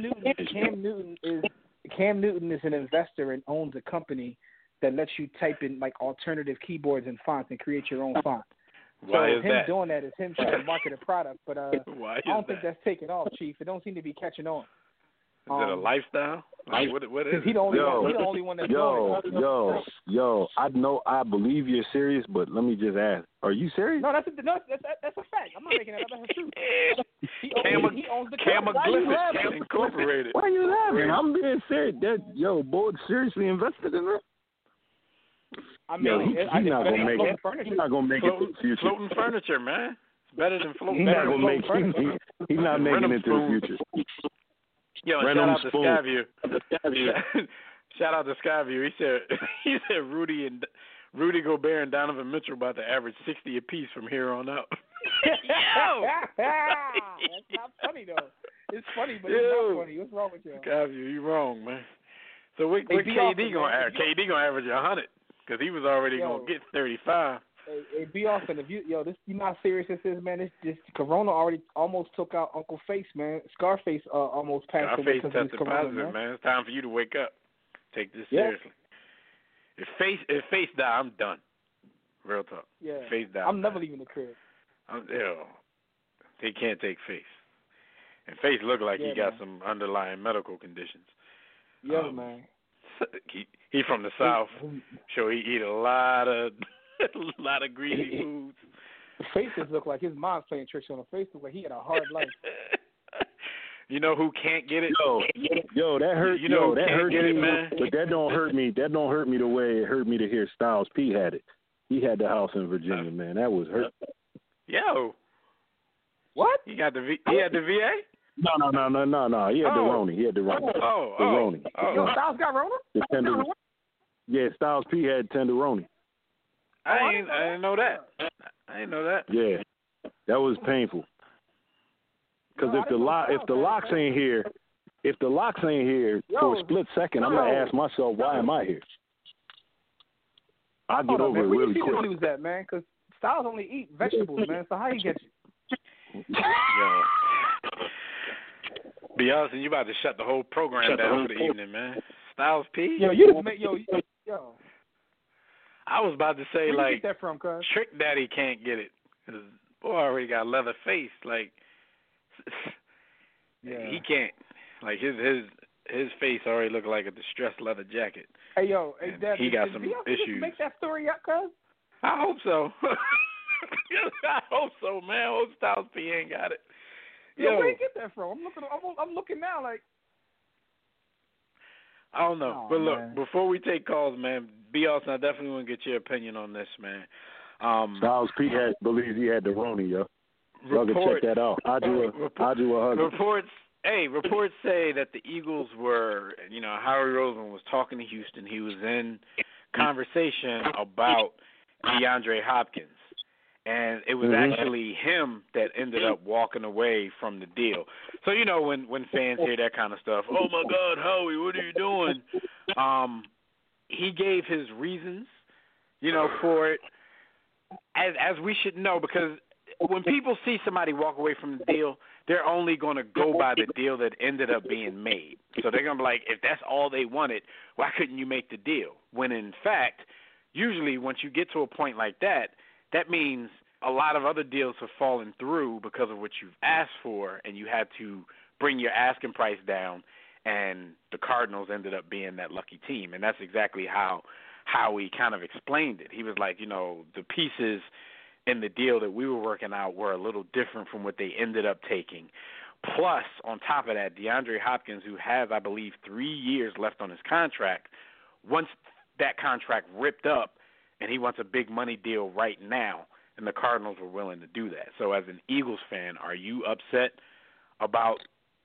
Cam Newton Cam is Cam Newton is an investor and owns a company that lets you type in like alternative keyboards and fonts and create your own font. Why so is him that? doing that is him trying to market a product, but uh Why I don't that? think that's taking off, Chief. It don't seem to be catching on. Is it a um, lifestyle? Like, what, what is Because he it? the only Yo, one, he the only one that's Yo, doing it. yo, yo! I know, I believe you're serious, but let me just ask: Are you serious? No, that's a, no, that's, that's, that's a fact. I'm not making that up. That's the truth. He Cam- owns, he owns the company. Camaglyphics Incorporated. Why are you laughing? I'm being serious. That yo, board seriously invested in that? I mean, Yo, he, it- I he's think not better gonna than make it. Furniture. He's not gonna make it to Floating, the future. floating furniture, man. It's better than floating. He's not better than gonna make. floating furniture. he, he's not making it to the future. Yo, and shout out to spoon. Skyview. shout out to Skyview. He said he said Rudy and Rudy Gobert and Donovan Mitchell about to average sixty apiece from here on out. Yo, that's not funny though. It's funny, but it's not funny. What's wrong with you? Skyview, you wrong, man. So what, Hey, what be KD gonna average? KD gonna average a hundred because he was already Yo. gonna get thirty five. Hey, hey, be Austin, if you yo, this you not serious this is, man. This this Corona already almost took out Uncle Face, man. Scarface uh, almost passed away because of this Corona, positive, man. man. It's time for you to wake up. Take this Yeah. seriously. If face if face die, I'm done. Real talk. Yeah, Face die. I'm never leaving the crib. I'm. He can't take face. And face look like he Yeah, got man. some underlying medical conditions. Yeah, Um, man. He he from the south, so he eat a lot of a lot of greasy foods. Face just look like his mom's playing tricks on the face. Look like he had a hard life. you know who can't get it? Yo, yo, that hurt. You know yo, that hurt me, it, man. but that don't hurt me. That don't hurt me the way it hurt me to hear Styles P had it. He had the house in Virginia, uh, man. That was hurt. Yo, What? he got the v, he had the VA. No, no, no, no, no, no. He had the Oh. Roni. He had the Roni. Oh, The oh, oh. Yo, oh. Styles got Rona? The tender. Yeah, Styles P had tenderoni. I Oh, I didn't didn't I didn't know that. I didn't know that. Yeah, that was painful. Because No, if the didn't lock, if the locks ain't here, if the locks ain't here for a split second, I'm gonna ask myself, why am I here? I'll get on, over man. it Where really you see quick. the news at, man? Because Styles only eat vegetables, man. So how you get you? Yo. Be honest, you about to shut the whole program Shut the down whole for the pro- evening, man. Styles P. Yo, you just make yo yo. I was about to say Where like that from? Trick Daddy can't get it boy already got leather face. Like Yeah. he can't. Like his his his face already look like a distressed leather jacket. Hey yo, hey Dad, he got some issues. Make that story up, cuz. I hope so. I hope so, man. I hope Styles P ain't got it. Yo, Yo, where you get that from? I'm looking. I'm, I'm looking now, like. I don't know. Oh, but look, man. before we take calls, man, be awesome. I definitely want to get your opinion on this, man. Um, Styles P had believes he had the Roni, yo. Y'all can check that out. I do a I do a hundred. Reports, hey, reports say that the Eagles were, you know, Howie Roseman was talking to Houston. He was in conversation about DeAndre Hopkins, and it was Mhm. actually him that ended up walking away from the deal. So you know, when when fans hear that kind of stuff, oh my God, Howie, what are you doing? Um, he gave his reasons, you know, for it, as as we should know because when people see somebody walk away from the deal, they're only going to go by the deal that ended up being made. So they're going to be like, if that's all they wanted, why couldn't you make the deal? When in fact, usually once you get to a point like that, that means a lot of other deals have fallen through because of what you've asked for, and you had to bring your asking price down. And the Cardinals ended up being that lucky team, and that's exactly how how he kind of explained it. He was like, you know, the pieces in the deal that we were working out were a little different from what they ended up taking. Plus, on top of that, DeAndre Hopkins, who has, I believe, three years left on his contract, once that contract ripped up and he wants a big money deal right now, and the Cardinals were willing to do that. So, as an Eagles fan, are you upset about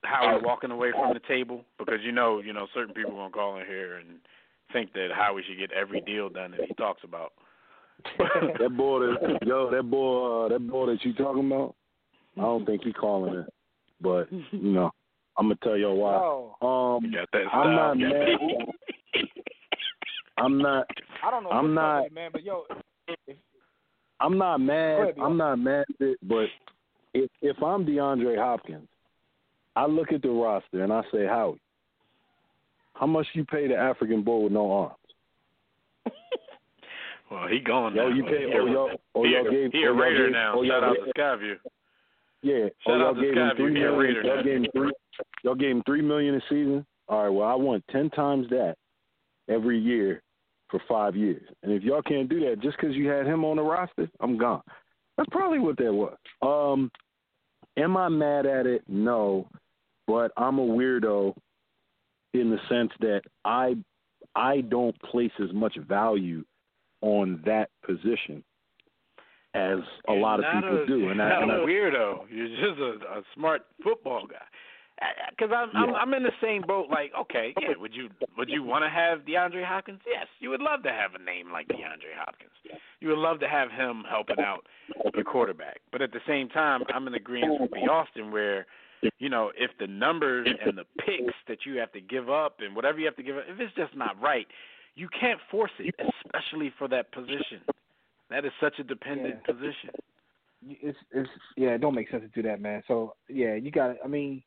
Howie walking away from the table? Because you know, you know, certain people are gonna call in here and think that Howie should get every deal done that he talks about. that boy that yo, that boy uh, that boy that you talking about, I don't think he calling it. But, you know, I'm gonna tell y'all why. Oh, Um You got that I'm style. not mad. I'm not I don't know. I'm not- with it, man. But yo, if, I'm not mad. ahead, I'm not mad at it, but if if I'm DeAndre Hopkins, I look at the roster and I say, Howie, how much you pay the African boy with no arms? Well, he gone Yo, now. you pay He or a- y'all oh, he, y'all gave he a oh, y'all Raider gave- now. or y'all Shout out to Skyview. Yeah, Shout y'all out to Skyview. He a million. Raider Y'all now. gave him three. Y'all gave him three million a season. All right, well, I want ten times that every year for five years. And if y'all can't do that just because you had him on the roster, I'm gone. That's probably what that was. Um, am I mad at it? No, but I'm a weirdo in the sense that I I don't place as much value on that position as a You're lot of people a, do. And you're I, not and I a weirdo. You're just a, a smart football guy. Uh, because I'm, I'm I'm in the same boat. Like, okay, yeah, would you would you want to have DeAndre Hopkins? Yes, you would love to have a name like DeAndre Hopkins. You would love to have him helping out your quarterback. But at the same time, I'm in agreement with the Austin where you know, if the numbers and the picks that you have to give up and whatever you have to give up, if it's just not right, you can't force it, especially for that position. That is such a dependent Yeah. position. it's it's yeah, it don't make sense to do that, man. So yeah, you got. I mean,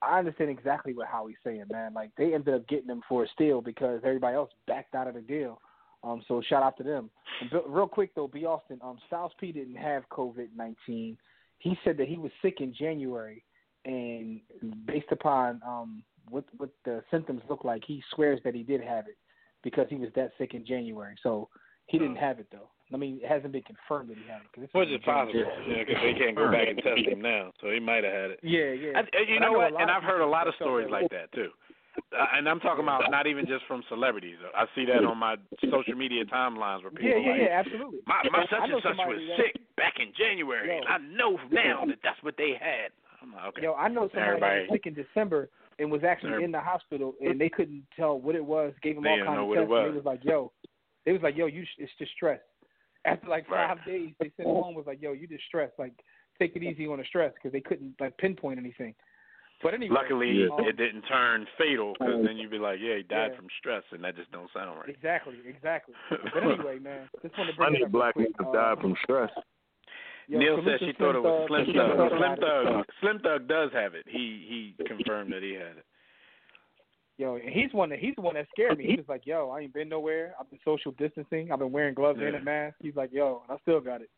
I understand exactly what Howie's saying, man. Like they ended up getting him for a steal because everybody else backed out of the deal. Um, so shout out to them. Real quick though, B. Austin, um, Styles P didn't have COVID nineteen. He said that he was sick in January, and based upon um what what the symptoms look like, he swears that he did have it because he was that sick in January. So he didn't have it though. I mean, it hasn't been confirmed that he had it. this Which was is in January. possible, yeah, because they can't go back and test him now, so he might have had it. Yeah, yeah. I, you And I know know what? And I've heard a lot of stories like that too. Uh, and I'm talking about not even just from celebrities. I see that on my social media timelines where people Yeah, yeah, like, yeah, absolutely. My, my such and such was that- sick back in January, Yo. and I know now that that's what they had. I'm like, okay. Yo, I know somebody that Everybody- was sick in December and was actually Every- in the hospital, and they couldn't tell what it was. Gave them They all kinds of what it tests. and was. They was like, "Yo," they was like, "Yo, you, it's just stress." After like Right. five days, they sent him home. Was like, "Yo, you just stressed. Like, take it easy on the stress," because they couldn't like pinpoint anything. But anyway, Luckily, Yeah. um, it didn't turn fatal because then you'd be like, yeah, he died Yeah. from stress, and that just don't sound right. exactly, exactly. But anyway, man, just want to I bring it need up black real men quick. to Uh, die from stress. yo, Neil salute said she thought it was Slim Slim Thug. Thug. Slim Slim Thug. Thug. Slim Thug does have it. He he confirmed that he had it. Yo, and he's one that he's the one that scared me. He was like, "Yo, I ain't been nowhere. I've been social distancing. I've been wearing gloves and a mask." He's like, "Yo, and I still got it."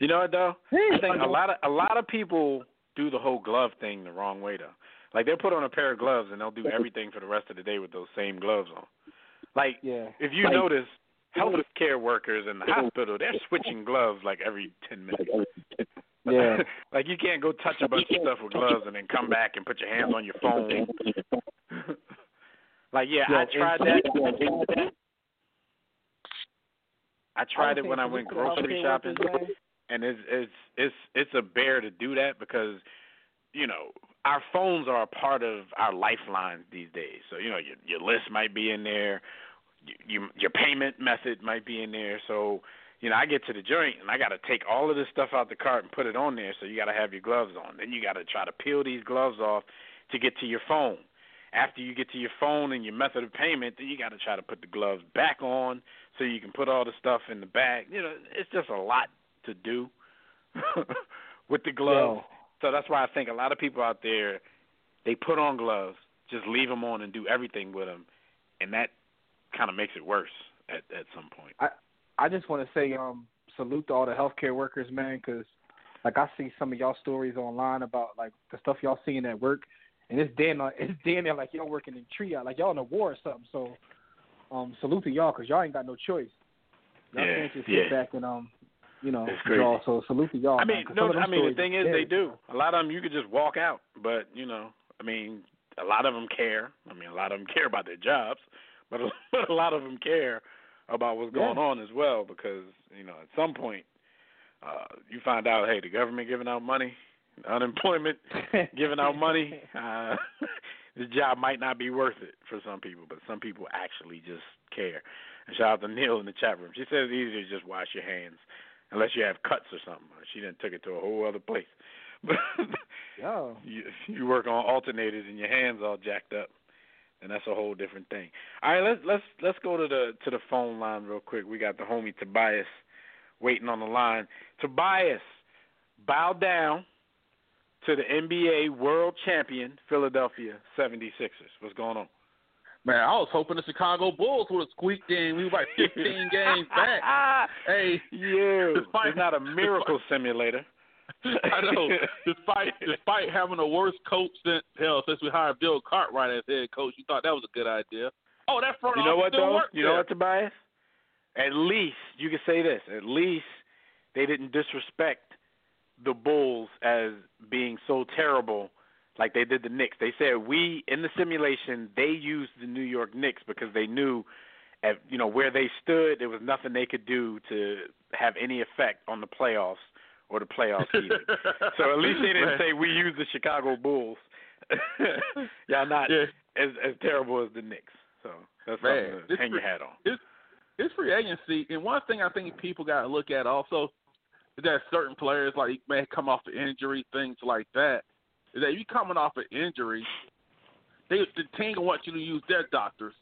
You know what though? I think a lot of a lot of people do the whole glove thing the wrong way though. Like they'll put on a pair of gloves and they'll do everything for the rest of the day with those same gloves on. Like Yeah, if you notice, health care workers in the hospital they're switching gloves like every ten minutes. yeah. like you can't go touch a bunch of stuff with gloves and then come back and put your hands on your phone. Like yeah, I tried that. I tried it when I went salute to the grocery shopping, and it's it's it's it's a bear to do that because you know our phones are a part of our lifelines these days. So you know your your list might be in there, you, you, your payment method might be in there. So you know I get to the joint and I got to take all of this stuff out the cart and put it on there. So you got to have your gloves on. Then you got to try to peel these gloves off to get to your phone. After you get to your phone and your method of payment, then you got to try to put the gloves back on so you can put all the stuff in the bag. You know, it's just a lot to do with the gloves. Yo, So that's why I think a lot of people out there they put on gloves, just leave them on and do everything with them, and that kind of makes it worse at at some point. I I just want to say um salute to all the healthcare workers, man, because like I see some of y'all stories online about like the stuff y'all seeing at work, and it's damn it's damn near like y'all working in triage, like y'all in a war or something. So um salute to y'all because y'all ain't got no choice. Y'all Yeah, can't just yeah. sit back and um you know It's draw. So salute to y'all. I man, no, some of them I mean the thing is is they do. A lot of them you could just walk out, but you know, I mean, a lot of them care. I mean, a lot of them care about their jobs, but a, but a lot of them care about what's going Yeah. on as well because you know at some point uh you find out hey the government giving out money unemployment giving out money uh the job might not be worth it for some people but some people actually just care and shout out to neil in the chat room she says it's easier to just wash your hands unless you have cuts or something she didn't took it to a whole other place but Yo, you you work on alternators and your hands all jacked up, and that's a whole different thing. All right, let's let's let's go to the to the phone line real quick. We got the homie Tobias waiting on the line. Tobias, bow down to the NBA World Champion Philadelphia 76ers. What's going on? Man, I was hoping the Chicago Bulls would have squeaked in. We were like 15 games back. Hey, you. Despite- It's not a miracle simulator. I know. Despite despite having a worse coach since hell since we hired Bill Cartwright as head coach, you thought that was a good idea. Oh, that front You know office what still though? works You know what, Tobias? At least you could say this. At least they didn't disrespect the Bulls as being so terrible like they did the Knicks. They said we in the simulation they used the New York Knicks because they knew at you know where they stood there was nothing they could do to have any effect on the playoffs or the playoff seeding. so at least they didn't say we use the Chicago Bulls. Y'all not Yeah. as as terrible as the Knicks. So that's Man, something to hang your hat on. It's, it's free agency, and one thing I think people got to look at also is that certain players like may come off the injury, things like that. is that if you're coming off an injury, they the team will want you to use their doctors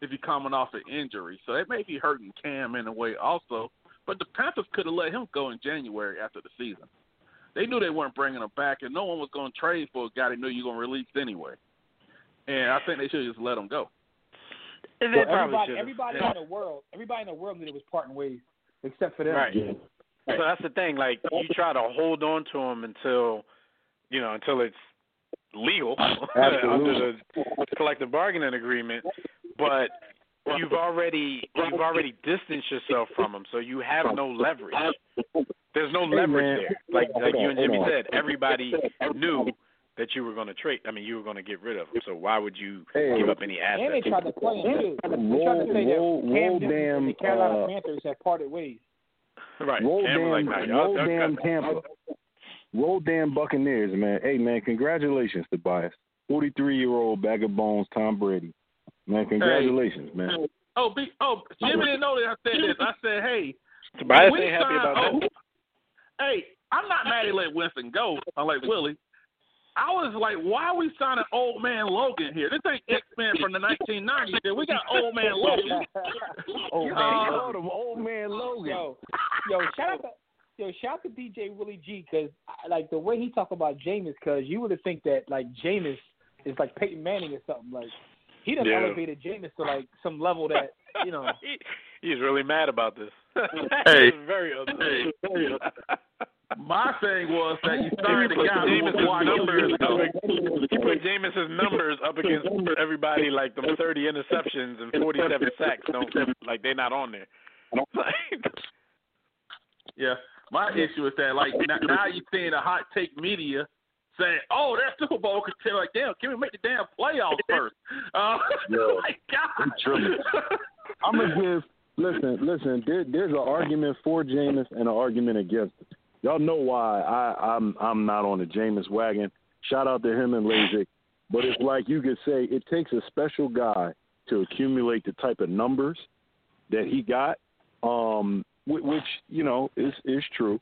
if you're coming off an injury. So it may be hurting Cam in a way also. But the Panthers could have let him go in January after the season. They knew they weren't bringing him back, and no one was going to trade for a guy they knew you were going to release anyway. And I think they should just let him go. So everybody, everybody yeah. in the world, everybody in the world knew it was parting ways, except for them. Right. So that's the thing. Like you try to hold on to them until, you know, until it's legal under the collective bargaining agreement, but you've already you've already distanced yourself from them, so you have no leverage. There's no leverage there. Like like you and Jimmy said, everybody knew that you were going to trade. I mean, you were going to get rid of him. So why would you hey, give up any assets? And they tried to play him too. They tried to say roll, that Cam roll Newton damn, and the Carolina uh, Panthers have parted ways. Right. Roll Cam damn, like, nah, roll y'all, damn Tampa. Roll damn Buccaneers, man. Hey, man, congratulations, Tobias. 43 year old bag of bones, Tom Brady. Man, congratulations, hey. man. Oh, be, oh, Jimmy didn't know that I said this. I said, hey, Tobias ain't happy about oh, that. Hey, I'm not mad he let Winston go. I'm like Willie. I was like, why are we signing old man Logan here? This ain't X Men from the 1990s. Here. We got old man Logan. old man, Uh, called old man Logan. Yo, yo, shout out to yo, shout out to DJ Willie G because like the way he talk about Jameis, because you would have think that like Jameis is like Peyton Manning or something. Like he done Yeah. elevated Jameis to like some level that you know. he, he's really mad about this. Hey. he's very upset. Hey. My thing was that you He signed put the guy who was Jameis's wide numbers open. up, he put Jameis's numbers up against everybody like them thirty interceptions and forty seven sacks. Don't like they're not on there. Yeah, my issue is that like now, now you're seeing the hot take media saying, "Oh, that Super Bowl contender." Like, damn, can we make the damn playoffs first? Uh, Yo, my God, I'm tripping. I'm gonna give. Listen, listen. There, there's an argument for Jameis and an argument against it. Y'all know why I, I'm I'm not on the Jameis wagon. Shout out to him and LASIK. But it's like you could say it takes a special guy to accumulate the type of numbers that he got, um, which you know is is true.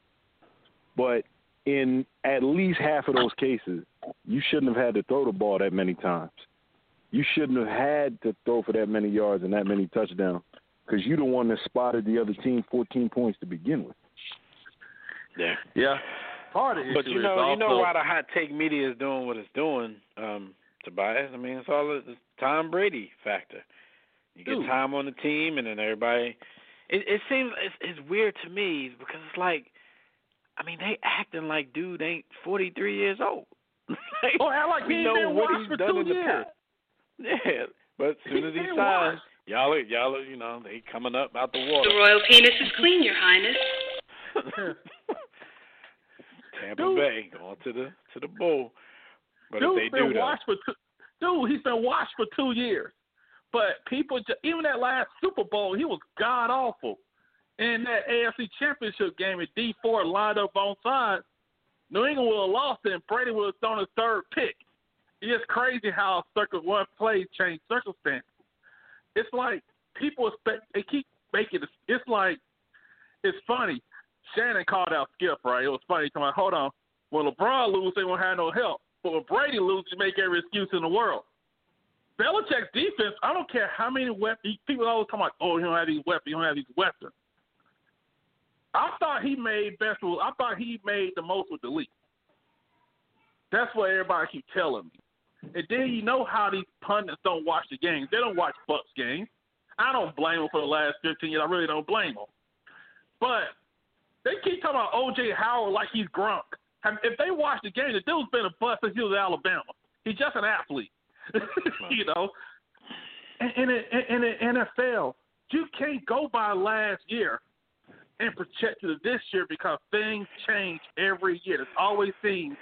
But in at least half of those cases, you shouldn't have had to throw the ball that many times. You shouldn't have had to throw for that many yards and that many touchdowns because you're the one that spotted the other team 14 points to begin with. Yeah. yeah. Part of the But issue you is know, also, you know why the hot take media is doing what it's doing, um, Tobias. I mean, it's all the Tom Brady factor. You get Dude. time on the team, and then everybody. It, it seems it's, it's weird to me because it's like, I mean, they acting like dude ain't forty three years old. like, Oh, act like we he know ain't been what washed he's for done two in the years. past. Yeah, but as soon as he He been signs, washed. y'all, are, y'all, are, you know, they coming up out the water. The royal penis is clean, Your Highness. Tampa Dude. Bay going to the to the bowl. But Dude's if they been do that, washed for two. Dude, he's been washed for two years. But people, even that last Super Bowl, he was god awful. In that AFC Championship game, at D four lined up on sides, New England would have lost and Brady would have thrown his third pick. It's crazy how circle one play changed circumstance. It's like people expect they keep making it. It's like it's funny. Shannon called out Skip right. It was funny. On, hold on. When LeBron lose, they won't have no help. But when Brady loses, you make every excuse in the world. Belichick's defense, I don't care how many weapons. People always come like, oh, he don't have these weapons. He don't have these weapons. I thought he made best. with- I thought he made the most with the least. That's what everybody keep telling me. And then you know how these pundits don't watch the games. They don't watch Bucs games. I don't blame them for the last 15 years. I really don't blame them. But they keep talking about O.J. Howard like he's Gronk. If they watch the game, the dude's been a bust since he was at Alabama. He's just an athlete, you know. And in the, NFL, you can't go by last year and project to this year because things change every year. There's always teams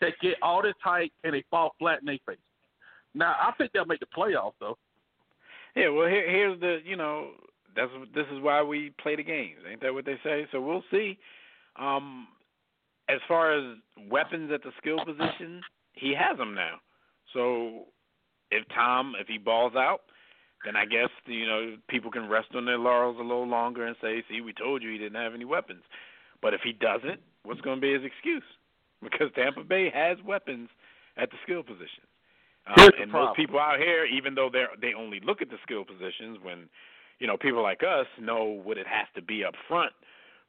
that get all this hype and they fall flat in their face. Now, I think they'll make the playoffs though. Yeah, well, here, here's the you know that's this is why we play the games, ain't that what they say? So we'll see. Um, as far as weapons at the skill position, he has them now. So if Tom, if he balls out, then I guess you know people can rest on their laurels a little longer and say, "See, we told you he didn't have any weapons." But if he doesn't, what's going to be his excuse? Because Tampa Bay has weapons at the skill position. Um, and most people out here, even though they they only look at the skill positions, when you know people like us know what it has to be up front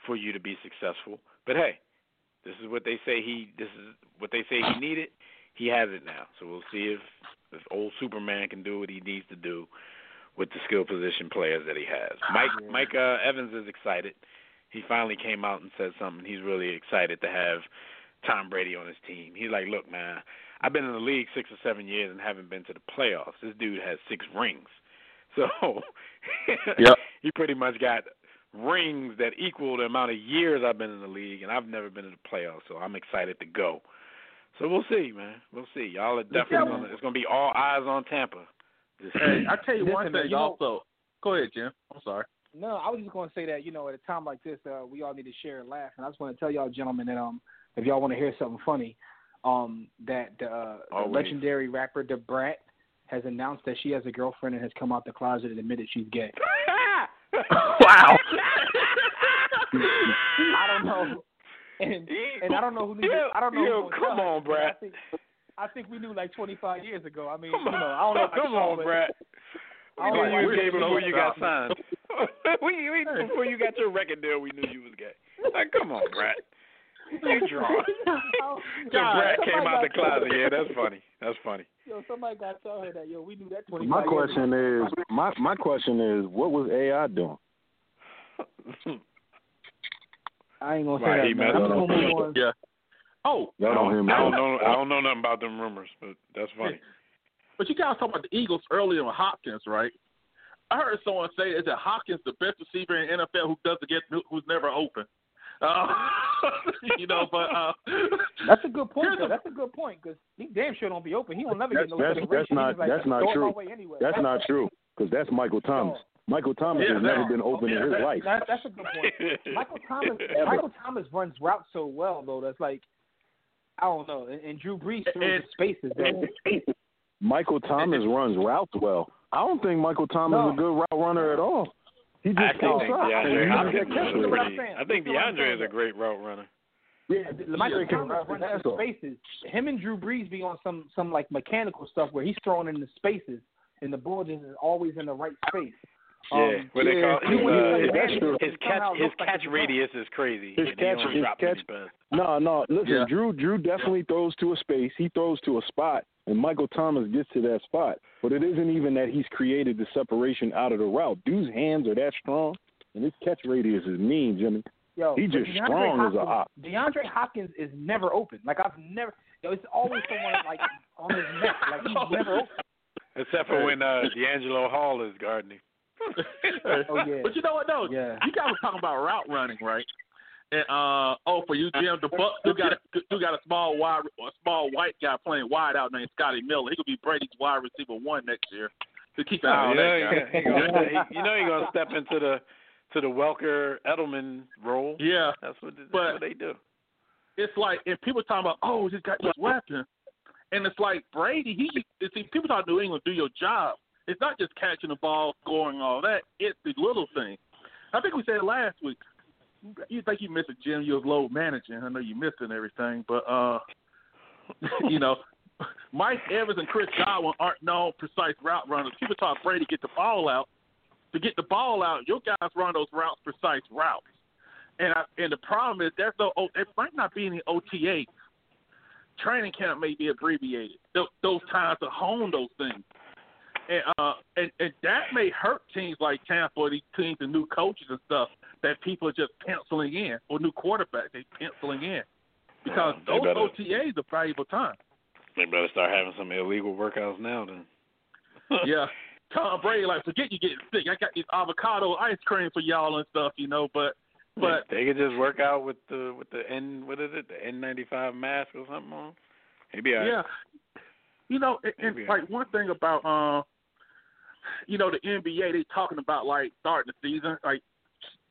for you to be successful. But hey, this is what they say he this is what they say he needed. He has it now, so we'll see if if old Superman can do what he needs to do with the skill position players that he has. Mike Mike uh, Evans is excited. He finally came out and said something. He's really excited to have Tom Brady on his team. He's like, look, man, I've been in the league six or seven years and haven't been to the playoffs. This dude has six rings, so Yep. he pretty much got rings that equal the amount of years I've been in the league, and I've never been in the playoffs. So I'm excited to go. So we'll see, man. We'll see. Y'all are definitely Yeah. gonna. It's gonna be all eyes on Tampa. This Hey, I tell you one Listen, man, thing you know- also. Go ahead, Jim. I'm sorry. No, I was just going to say that you know at a time like this, uh, we all need to share and laugh. And I just want to tell y'all, gentlemen, that um, if y'all want to hear something funny, um, that uh, the legendary rapper Da Brat has announced that she has a girlfriend and has come out the closet and admitted she's gay. wow. I don't know, and and I don't know who knew. Yo, I don't know. yo, who was come us, on, but I Brad. think, I think we knew like 25 years ago. I mean, Come you know, I don't know. on, come on, Brad. We knew don't you was gay before you got signed. we, we, before you got your record deal, we knew you was gay. Like, come on, Brad. You draw. So God, Brad came out the closet. Yeah, that's funny. That's funny. Yo, somebody got to tell her that. Yo, we knew that 25 My question ago. is my my question is what was AI doing? I ain't gonna say Why, that. he Man. messed I'm up? gonna move on. Yeah. Oh, Y'all don't hear me. I don't know. I don't know nothing about them rumors, but that's funny. but you guys talk about the Eagles earlier with Hopkins, right? I heard someone say is that Hopkins the best receiver in NFL who doesn't get who's never open. Uh, you know, but uh, That's a good point. A- That's a good point because he damn sure don't be open. He will never get no that's- that's not- like, that's not true. anyway. That's not true because that's Michael Thomas. Michael Thomas Yeah, has never been open in yeah, his that- life. That, that's a good point. Michael Thomas. Michael Thomas runs routes so well though. That's like I don't know. And, and Drew Brees throws spaces. Though. Michael Thomas runs routes well. I don't think Michael Thomas No. is a good route runner at all. He just I posts think up. DeAndre Hopkins is catch a Listen to what I'm pretty. I think Listen to DeAndre is a great route runner. Yeah, Michael he can Thomas run runs the ass spaces. Him and Drew Brees be on some some like mechanical stuff where he's throwing in the spaces and the ball just is always in the right space. Yeah, Um, what they call he his, uh, his, that, his catch his like catch radius is crazy. His catch- he don't his catch- No, no. Listen, Yeah. Drew Drew definitely throws to a space. He throws to a spot, and Michael Thomas gets to that spot. But it isn't even that he's created the separation out of the route. Dude's hands are that strong, and his catch radius is mean, Jimmy. Yo, He just DeAndre strong as a Hopkins, op. DeAndre Hopkins is never open. Like I've never. Yo, it's always someone like on his neck. Like he's never open. Except for when uh, DeAngelo Hall is guarding him. Oh, yeah. But you know what though? Yeah. You guys were talking about route running, right? And uh oh, for you, Jim, the Bucs still got a still got a small wide, a small white guy playing wide out named Scotty Miller. He could be Brady's wide receiver one next year. To keep an eye Oh, on you know, that guy. gonna, he gonna, he, you know, he's gonna step into the to the Welker Edelman role. Yeah, That's what that's But- what they do. it's like and people talking about oh, he's got this weapon, and it's like Brady. He you see people talk New England do your job. It's not just catching the ball, scoring, all that. It's the little thing. I think we said last week. You think you missed it, Jim? You was load managing. I know you missed it and everything, but uh, you know, Mike Evans and Chris Godwin aren't known precise route runners. People talk Brady get the ball out. To get the ball out, your guys run those routes precise routes. And I, and the problem is there's no it might not be any OTA. Training camp may be abbreviated. Those, those times to hone those things, and uh and, and that may hurt teams like Tampa or these teams and new coaches and stuff that people are just penciling in or new quarterbacks they penciling in because those better- OTAs are valuable time. They better start having some illegal workouts now. Then. yeah. Tom Brady, like, forget you getting sick. I got these avocado ice cream for y'all and stuff, you know. But, but they could just work out with the with the N what is it the N ninety five mask or something on. Maybe I Yeah. You know, and, and like one thing about uh you know, the NBA they talking about like starting the season like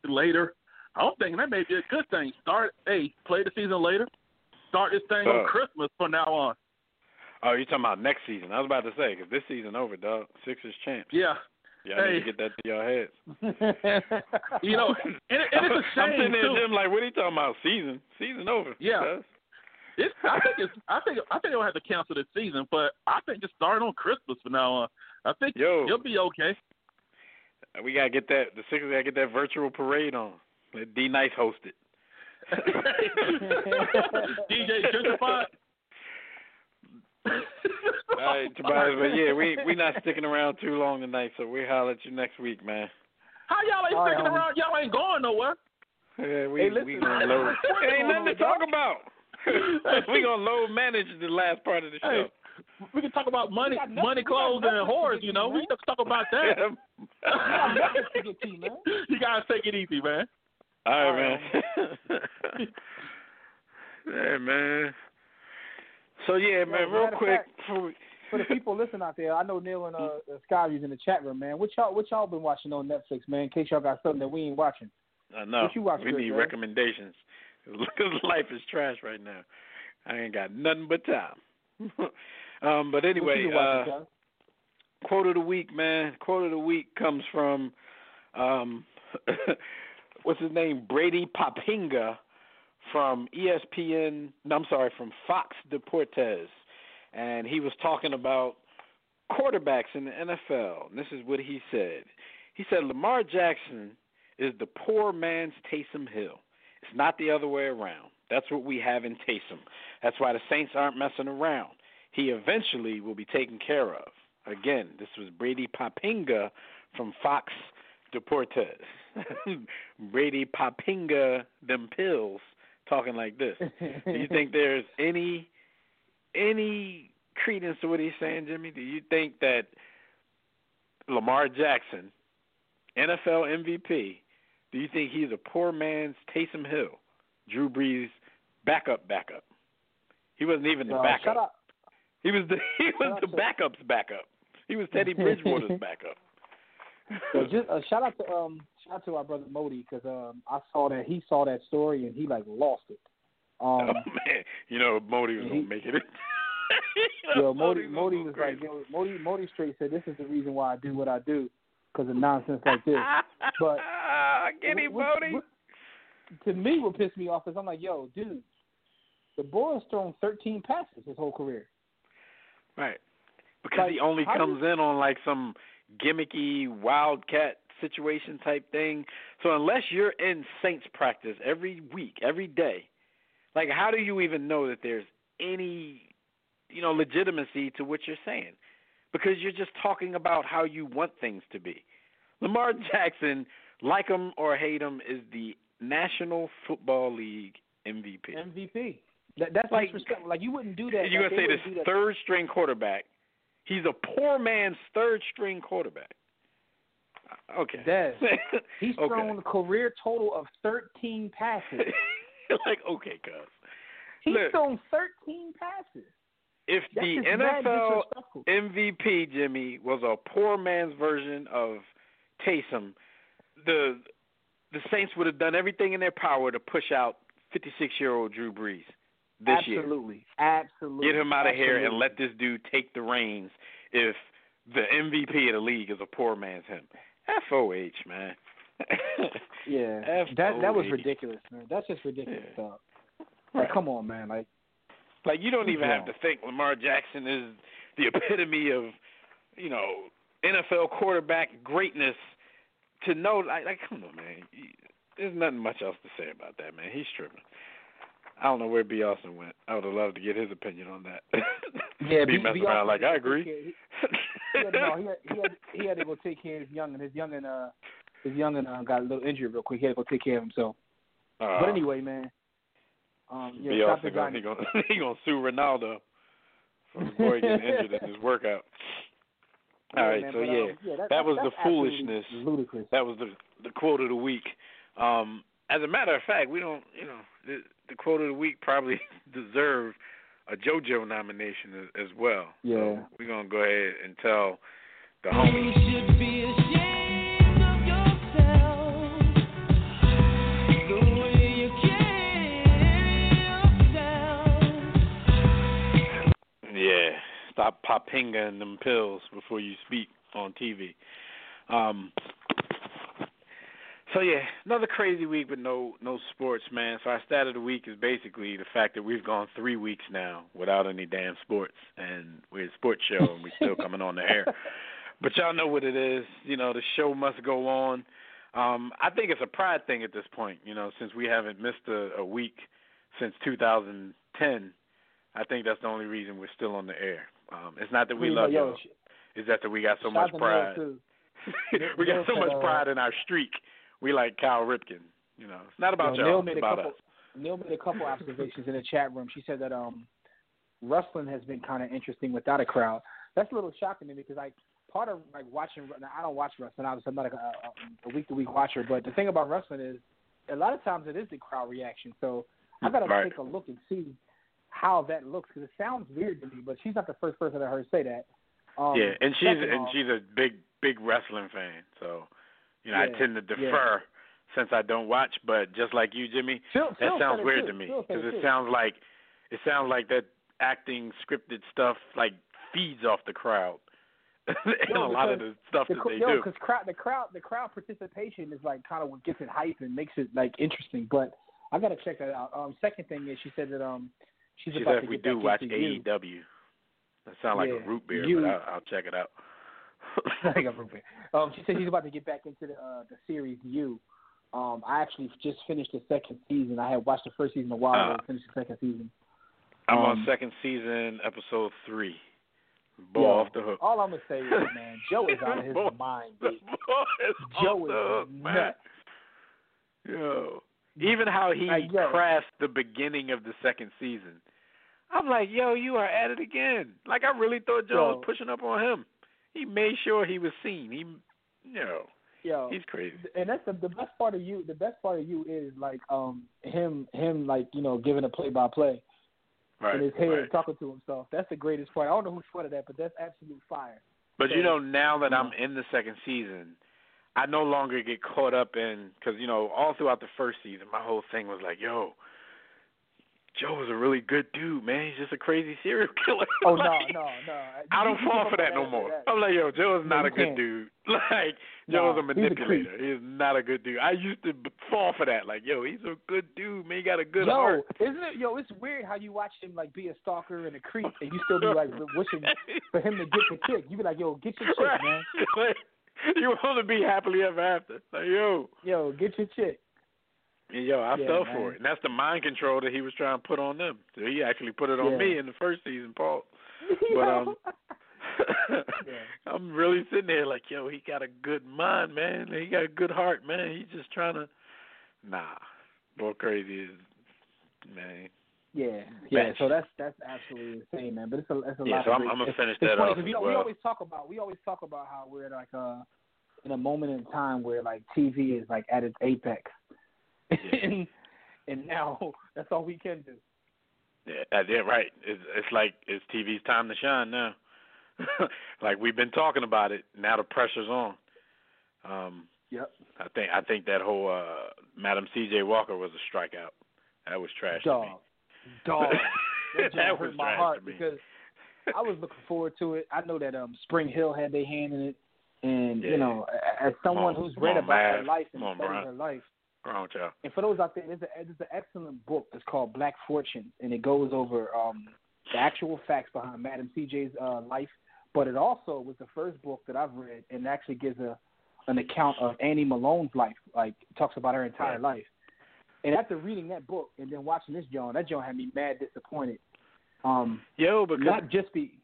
later. I'm thinking that may be a good thing. Start hey, play the season later. Start this thing Oh. on uh. Christmas from now on. Oh, you're talking about next season. I was about to say because this season over, dog. Sixers champs. Yeah. Y'all need to get that to your heads. You know, and, it, and it's a I'm sitting there, too. Jim, like, what are you talking about? Season, season over. Yeah. cuz. It's, I think it's. I think. I think they'll have to cancel this season, but I think it's starting on Christmas from now on. I think Yo. he'll be okay. Uh, we gotta get that. The Sixers gotta get that virtual parade on. Let D Nice host it. DJ gentrified. All right, Tobias, but yeah, we we not sticking around too long tonight, so we holler at you next week, man. How y'all ain't All right, sticking homie. around? Y'all ain't going nowhere. Yeah, we Hey, we listen. gonna ain't nothing to talk about. we gonna load manage the last part of the Hey, show. we can talk about money, nothing- money, clothes, and nothing whores. You to, know, we can talk about that. got to to, you guys take it easy, man. All right, man. yeah, man. So yeah, man. Yo, Real quick, fact- before we- For the people listening out there, I know Neil and uh, uh, Skyvy's in the chat room, man. What y'all, what y'all been watching on Netflix, man? In case y'all got something that we ain't watching. I know What you watch, we Chris, need man? recommendations. Life is trash right now. I ain't got nothing but time. um, but anyway, you been watching, uh, quote of the week, man. Quote of the week comes from um what's his name? Brady Poppinga from ESPN no, I'm sorry, from Fox Deportes. And he was talking about quarterbacks in the NFL. And this is what he said. He said Lamar Jackson is the poor man's Taysom Hill. It's not the other way around. That's what we have in Taysom. That's why the Saints aren't messing around. He eventually will be taken care of. Again, this was Brady Poppinga from Fox Deportes. Brady Poppinga them pills talking like this. Do you think there's any any credence to what he's saying, Jimmy? Do you think that Lamar Jackson, NFL MVP, do you think he's a poor man's Taysom Hill, Drew Brees backup backup? He wasn't even the Uh, backup. He was the he was Shout the backup's backup. He was Teddy Bridgewater's backup. so just uh, shout out to um, shout out to our brother Modi because um, I saw that he saw that story and he like lost it. oh Um, man, you know Modi was he- gonna make it. yo, Modi Modi, was Modi was like, crazy. yo, Modi, Modi straight said, "This is the reason why I do what I do because of nonsense like this." But get him, what- to me, what pissed me off is I'm like, yo, dude, the boy has thrown 13 passes his whole career. Right. Because Like, he only comes in on like some gimmicky wildcat situation type thing. So unless you're in Saints practice every week, every day, like how do you even know that there's any you know legitimacy to what you're saying? Because you're just talking about how you want things to be. Lamar Jackson, like him or hate him, is the National Football League MVP. MVP. That, that's Like-. Like you wouldn't do that. You're like, gonna say this third string quarterback. He's a poor man's third string quarterback. Uh, Okay. Dez, He's okay. thrown a career total of 13 passes. like okay, cuz. He's Look. thrown 13 passes. If That's the NFL. MVP Jimmy was a poor man's version of Taysom, the the Saints would have done everything in their power to push out 56 year old Drew Brees this year. Absolutely. Absolutely. Get him out of here and let this dude take the reins if the MVP of the league is a poor man's him. FOH, man. Yeah. F That that was ridiculous, man. That's just ridiculous Yeah. stuff. Like, come on, man. Like, Like you don't even have to think Lamar Jackson is the epitome of, you know, NFL quarterback greatness to know like, like come on man. There's nothing much else to say about that, man. He's tripping. I don't know where B. Austin went. I would have loved to get his opinion on that. yeah, be B- messing B- around like I agree. He, he, had, no, he, had, he, had, he had to go take care of his young and His young and uh, his youngin uh, got a little injured real quick. He had to go take care of himself. Uh, but anyway, man. Um, yeah, B. stop Austin the gonna, he gonna he gonna sue Ronaldo for his boy getting injured in his workout. All Yeah, right, man, so but, yeah, um, yeah that, that was the foolishness. Ludicrous. That was the the quote of the week. Um, as a matter of fact, we don't, you know, the, the quote of the week probably deserve a JoJo nomination as, as well. Yeah. So we're gonna go ahead and tell the homie. Stop poppinga and them pills before you speak on TV. Um, So yeah, another crazy week with no no sports, man. So our stat of the week is basically the fact that we've gone three weeks now without any damn sports, and we're a sports show and we're still coming on the air. But y'all know what it is. You know, the show must go on. Um, I think it's a pride thing at this point. You know, since we haven't missed a, a week since 2010, I think that's the only reason we're still on the air. Um, it's not that we love y'all. It's that that we got so much pride. we got so much uh, pride in our streak. We like Cal Ripken. You know, it's not about Yo, y'all. Neil It's made a about couple. us. Neil made a couple observations in the chat room. She said that um, wrestling has been kind of interesting without a crowd. That's a little shocking to me because like part of like watching. Now, I don't watch wrestling. Obviously, I'm not a, a week to week watcher. But the thing about wrestling is a lot of times it is the crowd reaction. So I got to Right. take a look and see how that looks because it sounds weird to me. But she's not the first person I heard say that. Um, yeah, and she's and she's a big big wrestling fan. So, you know, I tend to yeah. defer since I don't watch. But just like you, Jimmy, Phil, that Phil sounds weird too. to me because it sounds like it sounds like that acting scripted stuff like feeds off the crowd. and No, a lot of the stuff the, that they yo, do. because crowd, the crowd, the crowd participation is like kind of what gets it hype and makes it like interesting. But I gotta check that out. Um, second thing is she said that um she's She about said to if we get do watch. AEW, that sounds like Yeah, a root beer, you- but I'll, I'll check it out. I got root beer. Um, she said she's about to get back into the uh, the series You. Um, I actually just finished the second season. I had watched the first season a while ago. And Finished the second season. I'm on Um, second season, episode three. Ball Yo, off the hook. All I'm gonna say is, man, Joe is out of his Boy, mind. The dude. ball is Joe is hook, man. nuts. Yo. Even how he crafts the beginning of the second season. I'm like, yo, you are at it again. Like I really thought Joe Yo. was pushing up on him. He made sure he was seen. He, you know, Yo, he's crazy. and that's the the best part of you. The best part of you is like um him him like you know giving a play by play Right. in his head right. talking to himself. That's the greatest part. I don't know who sweated that, but that's absolute fire. But you know, now that I'm in the second season, I no longer get caught up in because you know all throughout the first season, my whole thing was like, yo, Joe is a really good dude, man. He's just a crazy serial killer. Oh no Like, no no! I don't fall for that no more. that. I'm like, yo, Joe is not you a good dude. Like, No, Joe is a he's a manipulator. He is not a good dude. I used to fall for that. Like, yo, he's a good dude, man. He got a good yo, heart. isn't it? Yo, it's weird how you watch him like be a stalker and a creep, and you still be like wishing for him to get the chick. You be like, yo, get your chick, right. man. You want to be happily ever after. Like, yo, Yo, get your chick. And yo, I Yeah, fell man. for it. And that's the mind control that he was trying to put on them. So he actually put it on Yeah. me in the first season, Paul. But um I'm really sitting there like, yo, he got a good mind, man. He got a good heart, man. He's just trying to Nah. Boy crazy is man. Yeah, yeah. So that's that's absolutely insane, man. But it's a it's a Yeah, lot. so of I'm- I'm gonna it's- finish it's that funny off 'cause, as you know, we always talk about we always talk about how we're like uh in a moment in time where like TV is like at its apex, and and now that's all we can do. Yeah, uh, yeah, right. It's it's like it's TV's time to shine now. like we've been talking about it. Now the pressure's on. Um Yep. I think I think that whole uh Madam C.J. Walker was a strikeout. That was trash to me. Dog. That, That hurt my heart because I was looking forward to it. I know that um SpringHill had their hand in it, and Yeah. you know, as someone on, who's read on, about her life and studied her life. And for those out there, there's, a, there's an excellent book that's called Black Fortune, and it goes over um, the actual facts behind Madam CJ's uh, life. But it also was the first book that I've read, and actually gives a an account of Annie Malone's life, like talks about her entire Right. life. And after reading that book and then watching this John, that John had me mad disappointed. Um, Yo, because not just be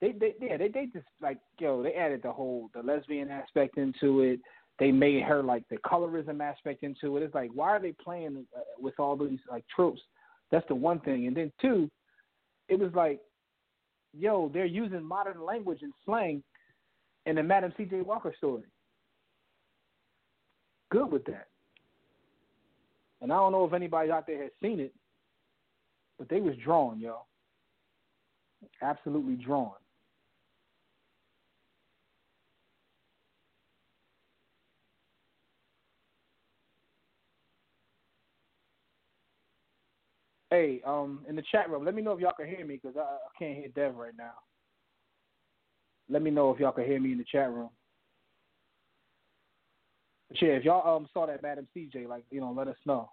they they yeah they they just like yo they added the whole the lesbian aspect into it. They made her like the colorism aspect into it. It's like why are they playing uh, with all these like tropes? That's the one thing. And then two it was like yo they're using modern language and slang in the madam cj walker story. Good with that and i don't know if anybody out there has seen it but they was drawn yo absolutely drawn. Hey, um, in the chat room, let me know if y'all can hear me because I, I can't hear Dev right now. Let me know if y'all can hear me in the chat room. Yeah, if y'all um saw that Madam CJ, like you know, let us know.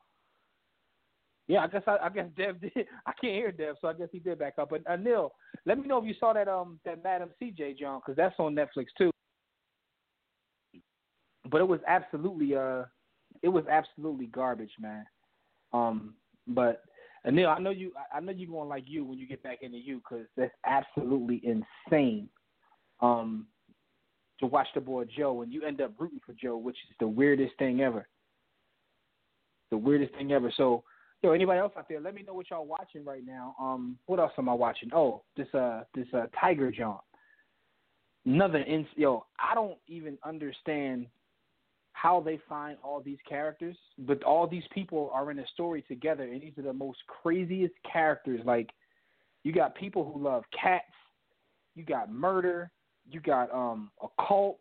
Yeah, I guess I, I guess Dev did. I can't hear Dev, so I guess he did back up. But uh, Neil, let me know if you saw that um that Madam CJ John, because that's on Netflix too. But it was absolutely uh, it was absolutely garbage, man. Um, but uh, Neil, I know you. I know you're going like you when you get back into you, because that's absolutely insane. Um, to watch the boy Joe, and you end up rooting for Joe, which is the weirdest thing ever. The weirdest thing ever. So, yo, anybody else out there, let me know what y'all watching right now. Um, what else am I watching? Oh, this uh, this uh, Tiger John. Another in yo, I don't even understand how they find all these characters, but all these people are in a story together, and these are the most craziest characters. Like, you got people who love cats, you got murder, you got um a cult,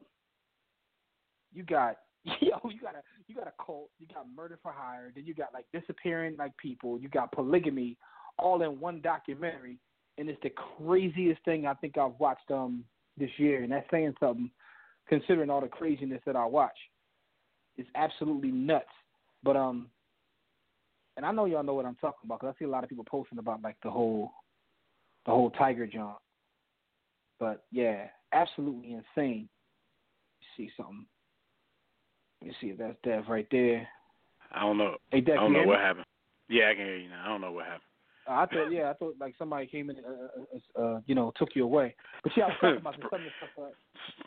you got yo, you got a you got a cult, you got murder for hire, then you got like disappearing like people, you got polygamy, all in one documentary, and it's the craziest thing I think I've watched um this year, and that's saying something considering all the craziness that I watch. It's absolutely nuts. But um, and I know y'all know what I'm talking about because I see a lot of people posting about like the whole, the whole Tiger jump. But yeah, absolutely insane. See something. Let me see if that's Dev right there. I don't know. Hey, Dev, I don't know what me? happened. Yeah, I can hear you now. I don't know what happened. Uh, I thought, yeah, I thought like somebody came in, uh, uh, uh, you know, took you away. But yeah, I was talking about some of the stuff. Uh,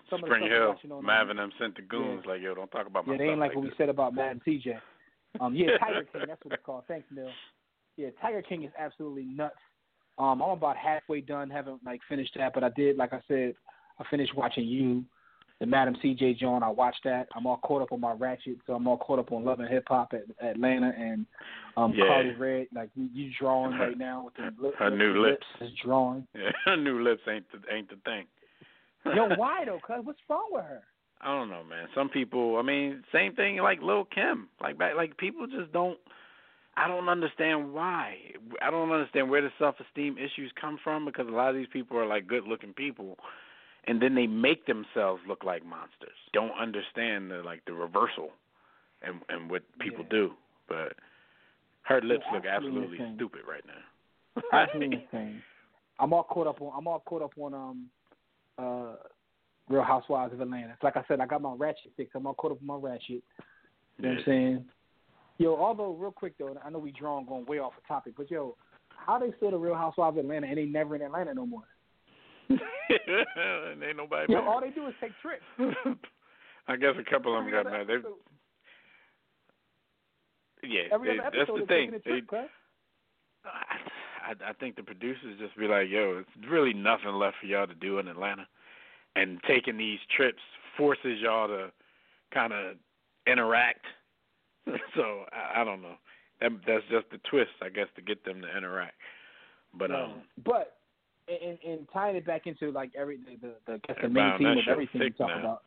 some of the Spring stuff Hill, watching on, um, Marvin them sent the goons like, yo, don't talk about my Yeah, they ain't like like what we said about Madam CJ. Um, yeah, Tiger King, that's what it's called. Thanks, Neil. Yeah, Tiger King is absolutely nuts. Um, I'm about halfway done, haven't like finished that, but I did, like I said, I finished watching you, the Madam C.J. John. I watched that. I'm all caught up on my Ratchet, so I'm all caught up on Love and Hip Hop at Atlanta and um, Yeah. Karlie Redd. Like you, you drawing right now with the lips. Her new lips. is drawing. Yeah, her new lips ain't the ain't the thing. Yo, why though? Cuz what's wrong with her? I don't know, man. Some people, I mean, same thing like Lil Kim. Like back, like people just don't. I don't understand why. I don't understand where the self-esteem issues come from because a lot of these people are like good-looking people, and then they make themselves look like monsters. Don't understand the like the reversal, and and what people Yeah. do. But her lips look absolutely insane. stupid right now. Absolutely insane. I'm all caught up on. I'm all caught up on um, uh, Real Housewives of Atlanta. Like I said, I got my ratchet fix. I'm all caught up on my ratchet. You know what I'm saying? Yo, although real quick though, I know we drawn going way off the topic, but yo, how they still the Real Housewives of Atlanta and they never in Atlanta no more? Ain't nobody. Mad. all they do is take trips. I guess a couple of them got other mad. They, episode- yeah, Every they, that's the thing. a They, trip, cuz. I, I think the producers just be like, "Yo, it's really nothing left for y'all to do in Atlanta," and taking these trips forces y'all to kind of interact. so I, I don't know. That that's just the twist, I guess, to get them to interact. But Yeah. um, but and, and tying it back into like every the the, the, the main theme of everything you talk now. about.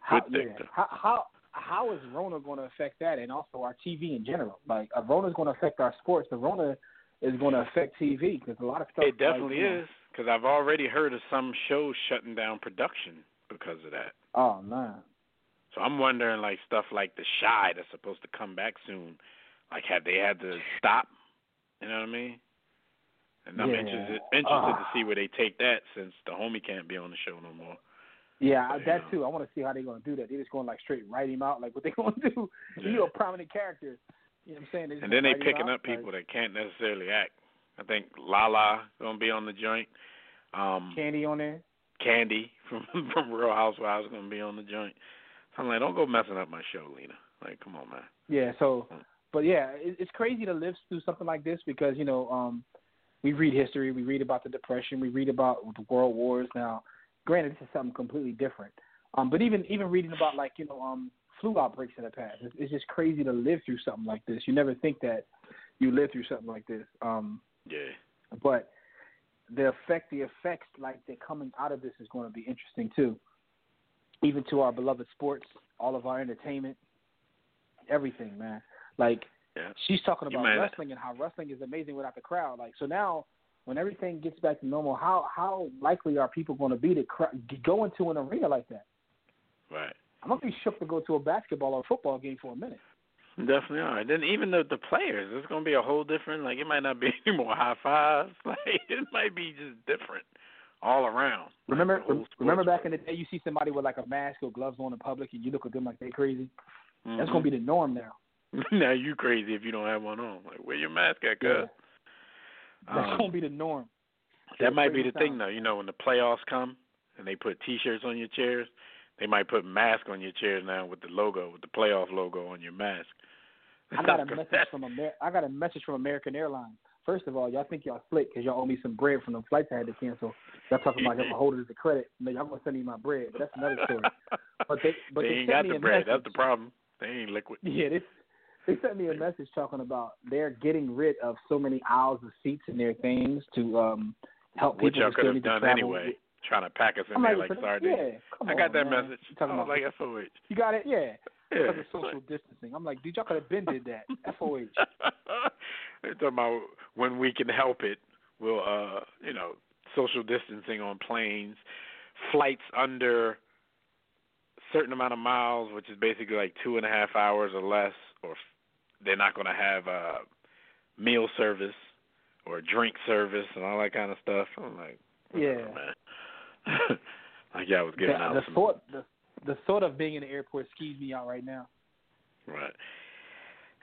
How, yeah, how how how is Rona going to affect that, and also our TV in general? Like uh, Rona is going to affect our sports, but Rona is going to affect TV because a lot of stuff. it definitely like, is because I've already heard of some shows shutting down production because of that. Oh man, So I'm wondering, like stuff like The Chi that's supposed to come back soon, like have they had to stop? You know what I mean? And I'm Yeah. interested interested to Ah. see where they take that since the homie can't be on the show no more. yeah, But, that know. too. I want to see how they're going to do that. They're just going to like straight write him out, like what they going to do. Yeah. You know, prominent character. You know what I'm saying? just And then they gonna picking up people like that can't necessarily act. I think Lala gonna be on the joint. Um, Kandi on there. Kandi from from Real Housewives gonna be on the joint. So I'm like, don't go messing up my show, Lena. Like, come on, man. Yeah. So, but yeah, it, it's crazy to live through something like this because you know, um, we read history, we read about the depression, we read about the world wars. Now, granted, this is something completely different. Um, but even even reading about like you know, um, flu outbreaks in the past, it's, it's just crazy to live through something like this. You never think that you live through something like this. Um, Yeah. but the effect, the effects like that coming out of this is going to be interesting too. Even to our beloved sports, all of our entertainment, everything, man. Like Yeah. she's talking about wrestling and how wrestling is amazing without the crowd. Like so now, when everything gets back to normal, how how likely are people going to be to cr- go into an arena like that? Right. I'm gonna be shook to go to a basketball or football game for a minute. Definitely are. Then even the the players, it's gonna be a whole different. Like it might not be any more high fives. Like it might be just different all around. Remember, like remember back in the day, you see somebody with like a mask or gloves on in public, and you look at them like they crazy. Mhm. That's gonna be the norm now. now you crazy if you don't have one on. Like where your mask at, Yeah. cuz? That's Um, gonna be the norm. That might be the thing though. You know, when the playoffs come and they put T-shirts on your chairs, they might put mask on your chairs now with the logo, with the playoff logo on your mask. I got a message from Amer- I got a message from American Airlines. First of all, y'all think y'all slick because y'all owe me some bread from the flights I had to cancel. Y'all talking about y'all hold it credit. No, y'all gonna send me my bread, but that's another story. But they but they they, ain't got the bread. message. That's the problem. They ain't liquid. Yeah, they they sent me a message talking about they're getting rid of so many aisles of seats in their things to um help Which people y'all who could have done anyway. Trying to pack us in I'm there like, like sardines. yeah, I got on, that man. message. You talking I was about like FOH. you got it? Yeah. Yeah. Because of social distancing. I'm like, dude, y'all could have been did that. FOH. They're talking about when we can help it, we'll uh you know, social distancing on planes, flights under a certain amount of miles, which is basically like two and a half hours or less, or they're not gonna have uh meal service or drink service and all that kind of stuff. I'm like, Yeah. man. like y'all was The, giving out the some thought the the thought of being in the airport skews me out right now. Right.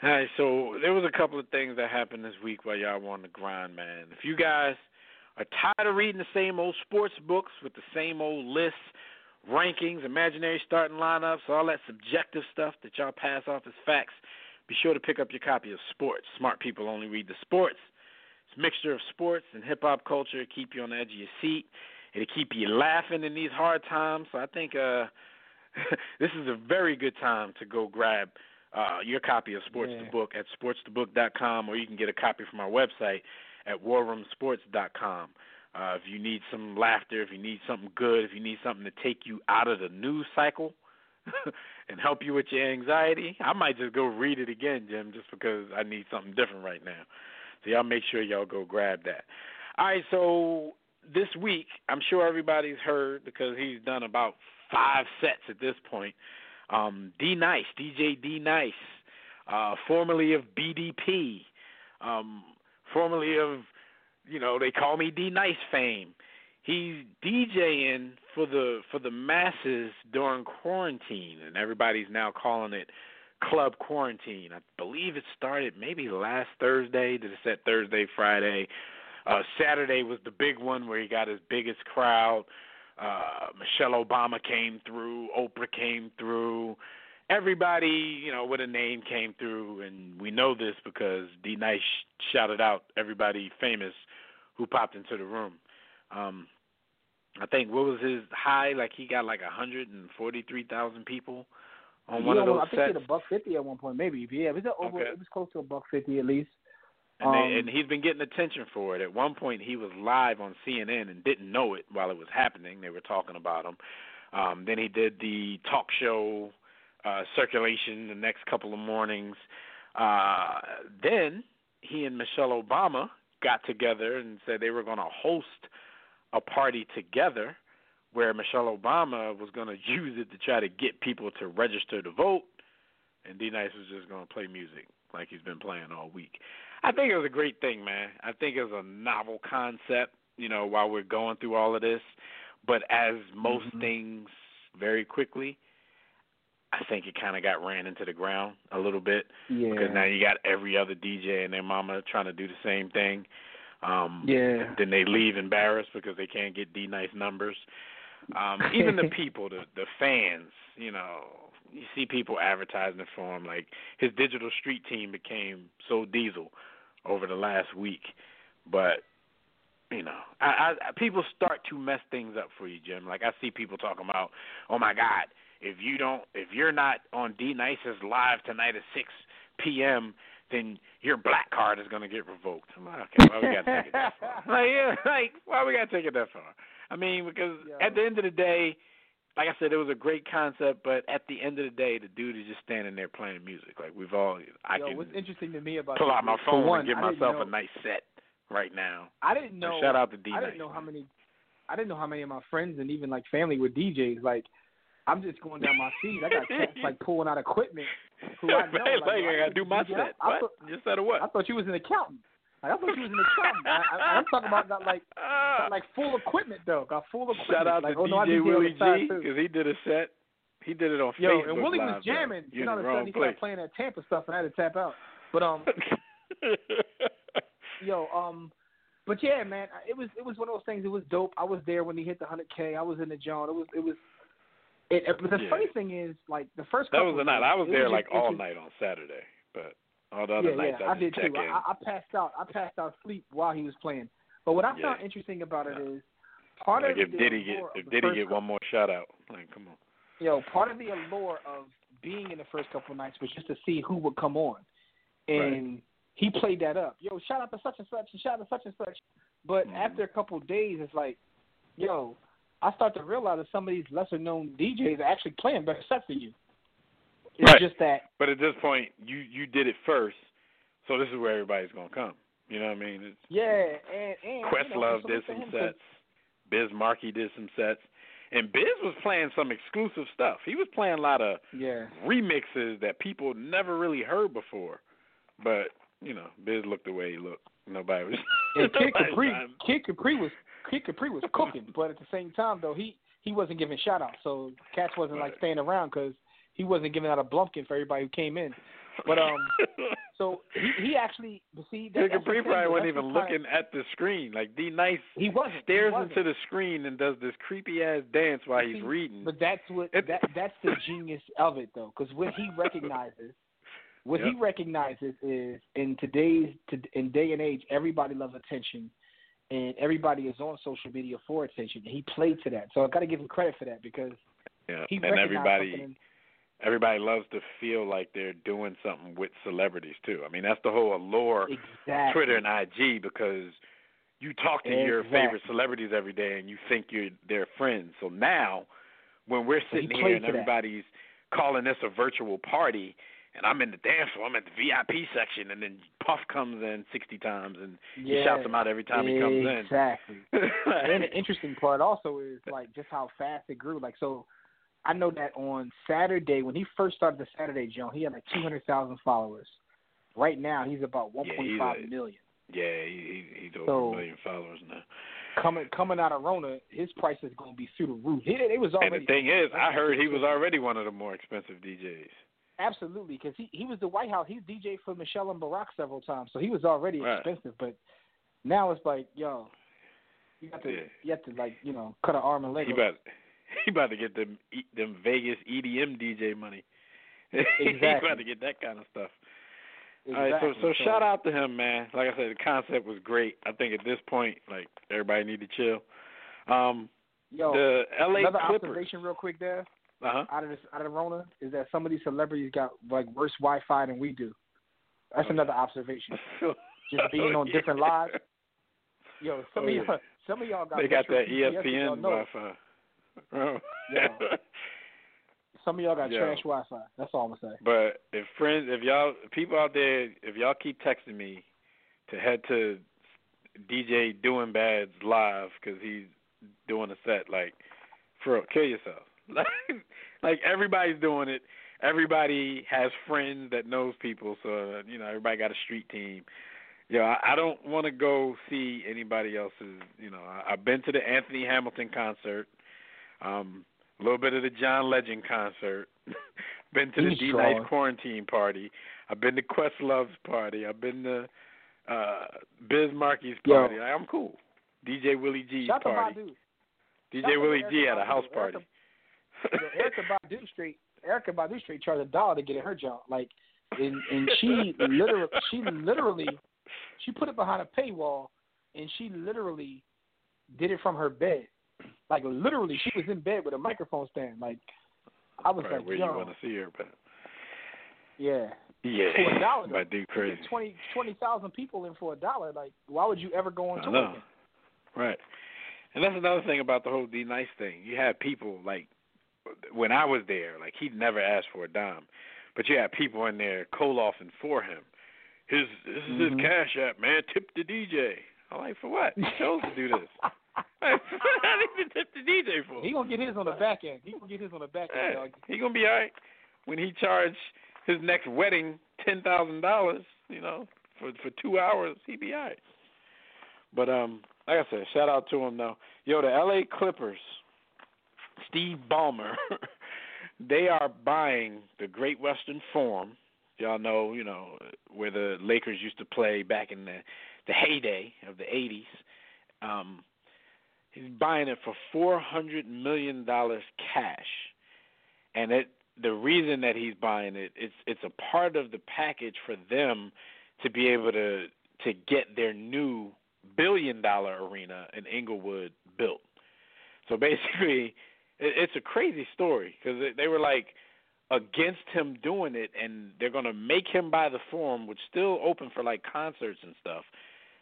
All right, so there was a couple of things that happened this week while y'all were on the grind, man. If you guys are tired of reading the same old sports books with the same old lists, rankings, imaginary starting lineups, all that subjective stuff that y'all pass off as facts, be sure to pick up your copy of Sports. Smart people only read the sports. It's a mixture of sports and hip hop culture. It keep you on the edge of your seat. It'll keep you laughing in these hard times. So I think uh this is a very good time to go grab uh, your copy of Sports Yeah. the Book at sportsthebook.com, or you can get a copy from our website at warroomsports.com. Uh, if you need some laughter, if you need something good, if you need something to take you out of the news cycle and help you with your anxiety, I might just go read it again, Jim, just because I need something different right now. So y'all make sure y'all go grab that. All right, so this week, I'm sure everybody's heard because he's done about five sets at this point. Um, D Nice, DJ D Nice, uh, formerly of BDP, um, formerly of, you know, they call me D Nice fame. He's DJing for the for the masses during quarantine, and everybody's now calling it Club Quarantine. I believe it started maybe last Thursday. Did it set Thursday, Friday? Uh, Saturday was the big one where he got his biggest crowd. Uh, Michelle Obama came through, Oprah came through, everybody you know with a name came through, and we know this because D Nice shouted out everybody famous who popped into the room. Um, I think what was his high? Like he got like a hundred and forty three thousand people on one Yeah, of those I think he sets. hit a buck fifty at one point, maybe. Yeah, it was over. Okay. It was close to a buck fifty at least. And, they, Um, and he's been getting attention for it. At one point, he was live on CNN and didn't know it while it was happening. They were talking about him. Um, then he did the talk show uh, circulation the next couple of mornings. Uh, then he and Michelle Obama got together and said they were going to host a party together where Michelle Obama was going to use it to try to get people to register to vote, and D Nice was just going to play music like he's been playing all week. I think it was a great thing, man. I think it was a novel concept, you know, while we're going through all of this. But as most Mhm. things very quickly, I think it kind of got ran into the ground a little bit yeah. because now you got every other DJ and their mama trying to do the same thing. Um, Yeah. Then they leave embarrassed because they can't get D nice numbers. Um, even the people, the the fans, you know, you see people advertising it for him. Like his digital street team became so diesel over the last week, but you know, I, I people start to mess things up for you, Jim. Like I see people talking about, oh my God, if you don't, if you're not on D Nice's live tonight at six p.m., then your black card is gonna get revoked. I'm like, okay, why we gotta take it that far? Like, yeah, like why we gotta take it that far? I mean, because Yeah. at the end of the day, like I said, it was a great concept, but at the end of the day, the dude is just standing there playing music. Like we've all, I Yo, can what's interesting to me about pull out my phone one, and give I myself a nice set right now. I didn't So know. shout out to D I didn't know how many. I didn't know how many of my friends and even like family were DJs. Like, I'm just going down my feed. I got cats like pulling out equipment. Who I know, Man, like, like, I gotta do my set. I What? thought, set of what? I thought you was an accountant. Like, I thought you was an accountant. I, I, I'm talking about got like got like full equipment though. Got full equipment. Shout out like, to oh, DJ deal Willie on the side, G because he did a set. He did it on Yo, Facebook and Willie was jamming. You're and all of the a sudden he started playing that Tampa stuff, and I had to tap out. But um, yo, um, but yeah, man, it was it was one of those things. It was dope. I was there when he hit the hundred k. I was in the joint. It was it was. It, it, but the Yeah. funny thing is, like the first that was the night. days, I was there just like all night on Saturday, but all the other yeah, nights yeah, I I just did too. I, I passed out. I passed out sleep while he was playing. But what I Yeah. found interesting about it is part like of if the Diddy get if Diddy get one more shout out, like come on. yo, part of the allure of being in the first couple of nights was just to see who would come on, and he played that up. Yo, shout out to such and such, and shout out to such and such. But Mhm. after a couple of days, it's like, yo, I start to realize that some of these lesser known DJs are actually playing better sets than you. It's Right. just that, But at this point, you you did it first, so this is where everybody's gonna come. You know what I mean? It's, yeah, and and Questlove you know, did some sets. Biz Markie did some sets. And Biz was playing some exclusive stuff. He was playing a lot of Yeah, remixes that people never really heard before. But, you know, Biz looked the way he looked. Nobody was and Kid Capri, Kid Capri was Kid Capri was cooking, but at the same time though, he he wasn't giving shout outs, so Cats wasn't like staying around because he wasn't giving out a blumpkin for everybody who came in. But um, so he he actually see that, Capri probably wasn't even looking at the screen. Like D Nice He wasn't he stares wasn't. into the screen and does this creepy ass dance while he's reading. But that's what that that's the genius of it though, because what he recognizes, what he recognizes is in today's to, in day and age, everybody loves attention, and everybody is on social media for attention. He played to that, so I got to give him credit for that because yeah, he and everybody something. everybody loves to feel like they're doing something with celebrities too. I mean, that's the whole allure exactly. Twitter and IG because you talk to your favorite celebrities every day and you think you're their friends. So now, when we're So he sitting here and to that. everybody's calling this a virtual party, and I'm in the dance floor, I'm at the VIP section, and then Puff comes in 60 times and he shouts him out every time he comes in. Exactly. and the interesting part also is like just how fast it grew. Like so, I know that on Saturday when he first started the Saturday Joan, he had like two hundred thousand followers. Right now, he's about one Yeah, point he's a- million. Yeah, he, he, he's over So- a million followers now. Coming coming out of Rona, his price is going to be through the roof. It, it was And already the thing is, I heard he was already one of the more expensive DJs. Absolutely because he he was the White House. He's DJ for Michelle and Barack several times, so he was already Right. expensive. But now it's like, yo, you got to Yeah. you have to like you know cut an arm and leg. He about he about to get them them Vegas EDM DJ money. Exactly. he about to get that kind of stuff. Exactly. All right, so, so shout out to him, man. Like I said, the concept was great. I think at this point, like everybody need to chill. Um, Yo, the LA another Clippers. observation, real quick, there Uh huh. out of this out of Rona is that some of these celebrities got like worse Wi-Fi than we do. That's Okay. another observation. Just being on different lives. Yo, some Oh, of y'all, some of y'all got They got that ESPN. Wi-Fi. Oh. Yeah. Some of y'all got Yo. trash Wi-Fi. That's all I'm gonna say. But if friends, if y'all people out there, if y'all keep texting me to head to DJ Doing Bad's live because he's doing a set, like for real, kill yourself. Like, like everybody's doing it. Everybody has friends that knows people, so you know everybody got a street team. Yo, I, I don't want to go see anybody else's. You know, I, I've been to the Anthony Hamilton concert, um, a little bit of the John Legend concert, been to the D strong. Nice quarantine party. I've been to Questlove's party. I've been to uh Biz Markie's Yo. party. Like, I'm cool. DJ Willie G's Shout party. Badu. Shout DJ Willie G at a house party. Erykah Badu straight. Erykah Badu straight charged a dollar to get in her job. Like, and and she literally, she literally, she put it behind a paywall, and she literally did it from her bed. Like literally, she was in bed with a microphone stand. Like, I was Right, like, where yo, you want to see her, but yeah, yeah, For a dollar, crazy. get twenty twenty thousand people in for a dollar. Like, why would you ever go on tour? again? Right. And that's another thing about the whole D Nice thing. You have people like when I was there, like he'd never asked for a dime, but you had people in there cold-offing for him. His this is Mhm. his cash app, man. Tip the DJ. I'm like, for what? He chose to do this. I didn't even tip the DJ for. He gonna get his on the back end. He gonna get his on the back end, dog. he gonna be all right when he charge his next wedding ten thousand dollars. You know, for for two hours, he be all right. But um, like I said, shout out to him though. Yo, the L.A. Clippers, Steve Ballmer, they are buying the Great Western Forum. Y'all know, you know, where the Lakers used to play back in the the heyday of the '80s. Um, he's buying it for four hundred million dollars cash, and it the reason that he's buying it it's it's a part of the package for them to be able to to get their new billion dollar arena in Inglewood built. So basically, it, it's a crazy story because they were like against him doing it, and they're gonna make him buy the forum, which still open for like concerts and stuff.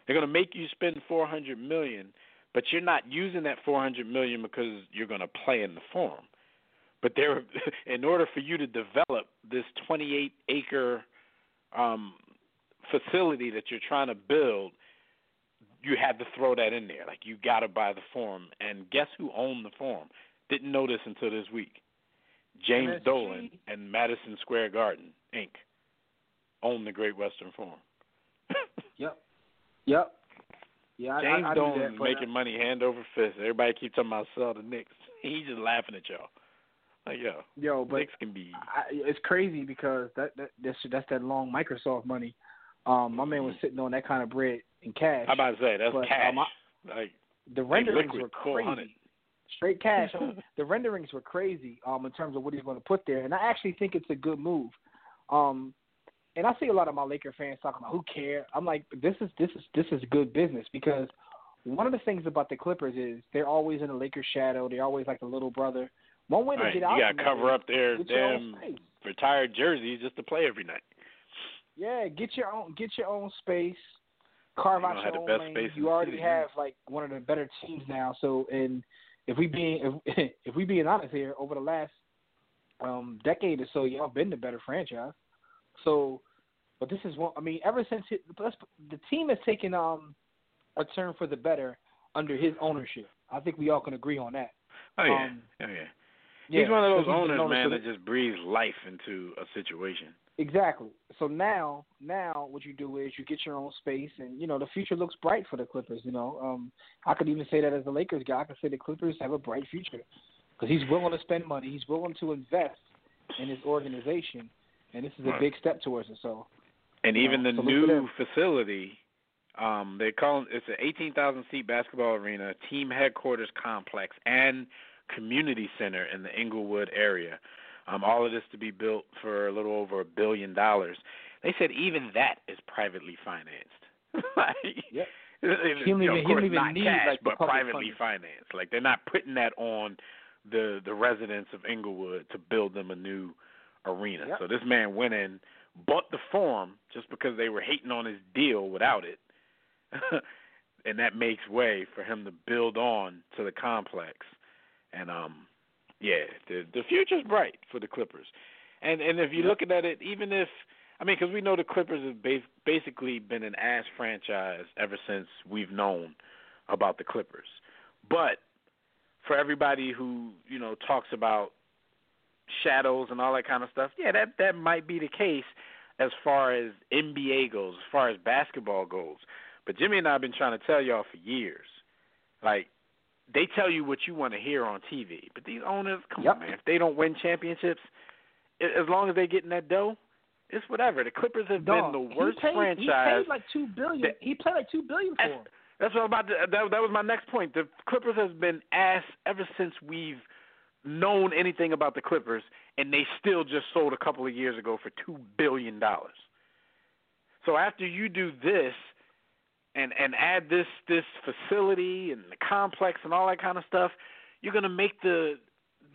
They're gonna make you spend four hundred million, but you're not using that four hundred million because you're gonna play in the forum. But there, in order for you to develop this 28 acre um, facility that you're trying to build, you had to throw that in there. Like you got to buy the forum. And guess who owned the forum? Didn't know this until this week. James MSG. Dolan and Madison Square Garden Inc. own the Great Western Forum. Yep. Yep. Yeah, James I, I Dolan but, making money hand over fist. Everybody keeps talking about sell the Knicks. He's just laughing at y'all. Like yo, yo, but Knicks can be. I, it's crazy because that, that that's that's that long Microsoft money. Um, my man was sitting on that kind of bread in cash. I'm about to say that's But, cash. um, I- like the renderings liquid, were 400. crazy. Straight cash. The renderings were crazy um, in terms of what he's going to put there, and I actually think it's a good move. Um, and I see a lot of my Laker fans talking about who care. I'm like, this is this is this is good business because one of the things about the Clippers is they're always in the Lakers shadow. They're always like the little brother. One way to Right, get you out, gotta cover up their get your own damn retired jerseys just to play every night. Yeah, get your own get your own space. Carve You out your have the own best lane. space You already have like one of the better teams now. So, and if we being if if we being honest here, over the last um decade or so, y'all been the better franchise. So, but this is one. I mean, ever since it, the team has taken um a turn for the better under his ownership. I think we all can agree on that. Oh yeah, Um, oh yeah. Yeah, He's one of those owners, man, that just breathes life into a situation. Exactly. So now, now what you do is you get your own space, and you know the future looks bright for the Clippers. You know, um, I could even say that as a Lakers guy, I could say the Clippers have a bright future because he's willing to spend money, he's willing to invest in his organization, and this is a big step towards it. So, And even know, the to new facility, um, they call it, it's an 18,000 seat basketball arena, team headquarters complex, and community center in the Inglewood area. Um, all of this to be built for a little over a billion dollars. They said even that is privately financed. like, Yep. it- He don't you know, of course need, cash, like, but privately funding. financed. Like they're not putting that on the the residents of Inglewood to build them a new arena. Yep. So this man went in, bought the farm just because they were hating on his deal without it, and that makes way for him to build on to the complex. And um, yeah, the the future's bright for the Clippers. And and if you're looking at it, even if I mean, because we know the Clippers have ba- basically been an ass franchise ever since we've known about the Clippers. But for everybody who you know talks about shadows and all that kind of stuff, yeah, that that might be the case as far as NBA goes, as far as basketball goes. But Jimmy and I have been trying to tell y'all for years, like they tell you what you want to hear on TV. But these owners, come Yep. on, man, if they don't win championships, as long as they get in that dough, it's whatever. The Clippers have dog, been the worst he paid, franchise. He paid like two billion. that- he paid like two billion for That's- him. That's what I'm about to. That, that was my next point. The Clippers has been ass ever since we've known anything about the Clippers, and they still just sold a couple of years ago for two billion dollars. So after you do this, and and add this this facility and the complex and all that kind of stuff, you're gonna make the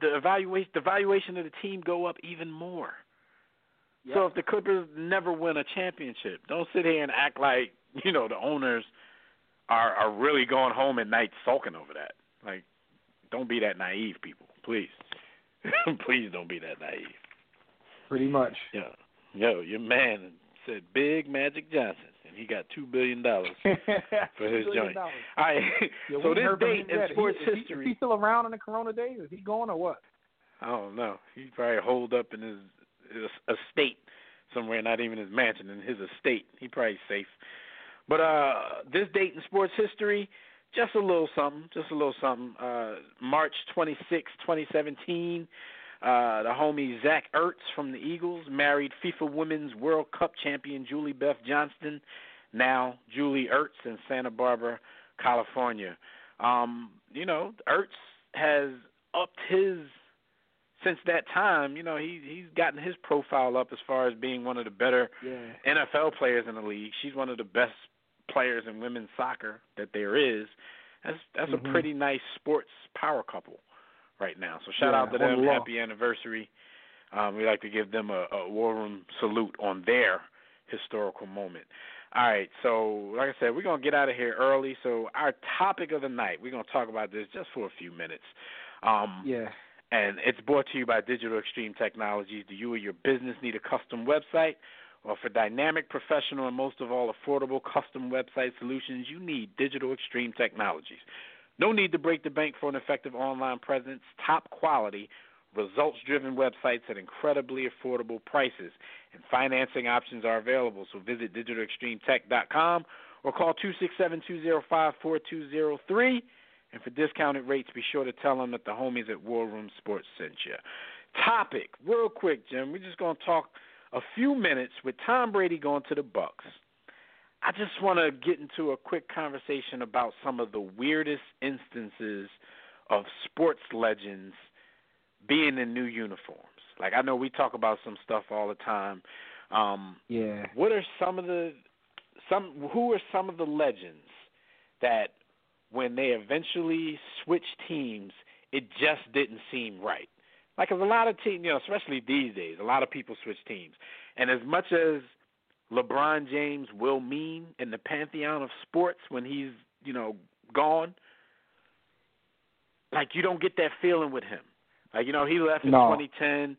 the evaluation the valuation of the team go up even more. So if the Clippers never win a championship, don't sit here and act like you know the owners are are really going home at night sulking over that. Like, don't be that naive, people. Please, please don't be that naive. Pretty much. Yeah, yo, your man said Big Magic Johnson. You He got two billion dollars for his joint. All right. Yeah, so this date in sports he- is he- history. Is he still around in the Corona days? Is he going or what? I don't know. He probably holed up in his, his estate somewhere, not even his mansion, in his estate. He probably safe. But uh this date in sports history, just a little something, just a little something. Uh March twenty sixth, 2017, uh the homie Zach Ertz from the Eagles married FIFA Women's World Cup champion Julie Beth Johnston, now Julie Ertz in Santa Barbara, California. Um, you know, Ertz has upped his since that time, you know, he he's gotten his profile up as far as being one of the better Yeah. NFL players in the league. She's one of the best players in women's soccer that there is. That's that's Mhm. a pretty nice sports power couple right now. So shout Yeah, out to them. Happy anniversary. Um, we like to give them a, a war room salute on their historical moment. All right, so like I said, we're gonna get out of here early. So our topic of the night, we're gonna talk about this just for a few minutes. Um, Yeah. and it's brought to you by Digital Extreme Technologies. Do you or your business need a custom website? Well, for dynamic, professional, and most of all, affordable custom website solutions, you need Digital Extreme Technologies. No need to break the bank for an effective online presence, top quality, results driven websites at incredibly affordable prices. And financing options are available, so visit digitalextremetech.com or call 267 205 4203. And for discounted rates, be sure to tell them that the homies at War Room Sports sent you. Topic, real quick, Jim. We're just going to talk a few minutes with Tom Brady going to the Bucs. I just want to get into a quick conversation about some of the weirdest instances of sports legends being in new uniforms. Like I know we talk about some stuff all the time. Um, Yeah. what are some of the some who are some of the legends that when they eventually switched teams, it just didn't seem right. Like 'cause a lot of teams, you know, especially these days, a lot of people switch teams. And as much as LeBron James will mean in the pantheon of sports when he's, you know, gone, like you don't get that feeling with him. Like you know, he left in No. 2010.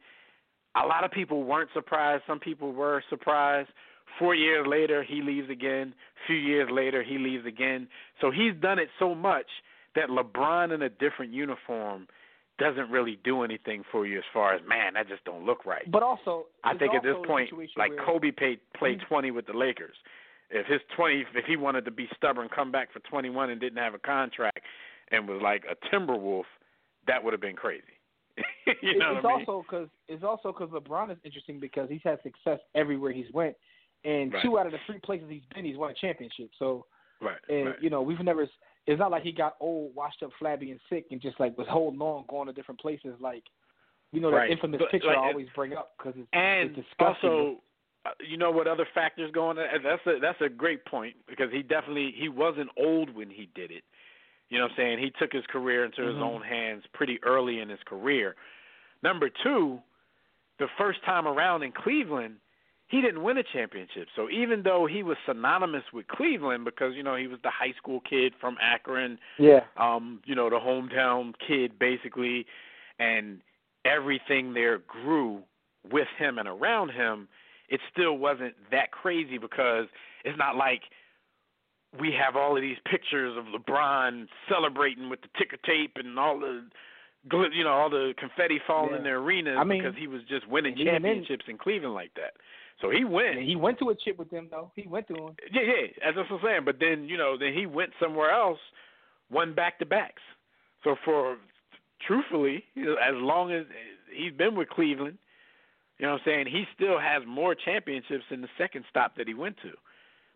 A lot of people weren't surprised. Some people were surprised. Four years later, he leaves again. A few years later, he leaves again. So he's done it so much that LeBron in a different uniform doesn't really do anything for you as far as man, that just don't look right. But also, I think at this point, like where- Kobe paid, played Mhm. 20 with the Lakers. If his 20, if he wanted to be stubborn, come back for 21 and didn't have a contract, and was like a Timberwolf, that would have been crazy. you know it's what I mean? also because it's also because LeBron is interesting because he's had success everywhere he's went, and Right. two out of the three places he's been, he's won a championship. So, right. and right. you know, we've never. It's not like he got old, washed up, flabby, and sick, and just like was holding on, going to different places. Like, you know, Right. that infamous But, picture like, I always bring up because it's, and it's disgusting. also, uh, you know what other factors going? on? That's a that's a great point because he definitely he wasn't old when he did it. You know what I'm saying? He took his career into his Mhm. own hands pretty early in his career. Number two, the first time around in Cleveland, he didn't win a championship. So even though he was synonymous with Cleveland because you know he was the high school kid from Akron, yeah, um, you know, the hometown kid basically, and everything there grew with him and around him, it still wasn't that crazy because it's not like we have all of these pictures of LeBron celebrating with the ticker tape and all the you know all the confetti falling in the arena I mean, because he was just winning and even then- championships in Cleveland like that. So he went. he went to a chip with them though. He went to one. Yeah, yeah, as I was saying. But then you know, then he went somewhere else, won back to backs. So for truthfully, you know, as long as he's been with Cleveland, you know what I'm saying, he still has more championships than the second stop that he went to.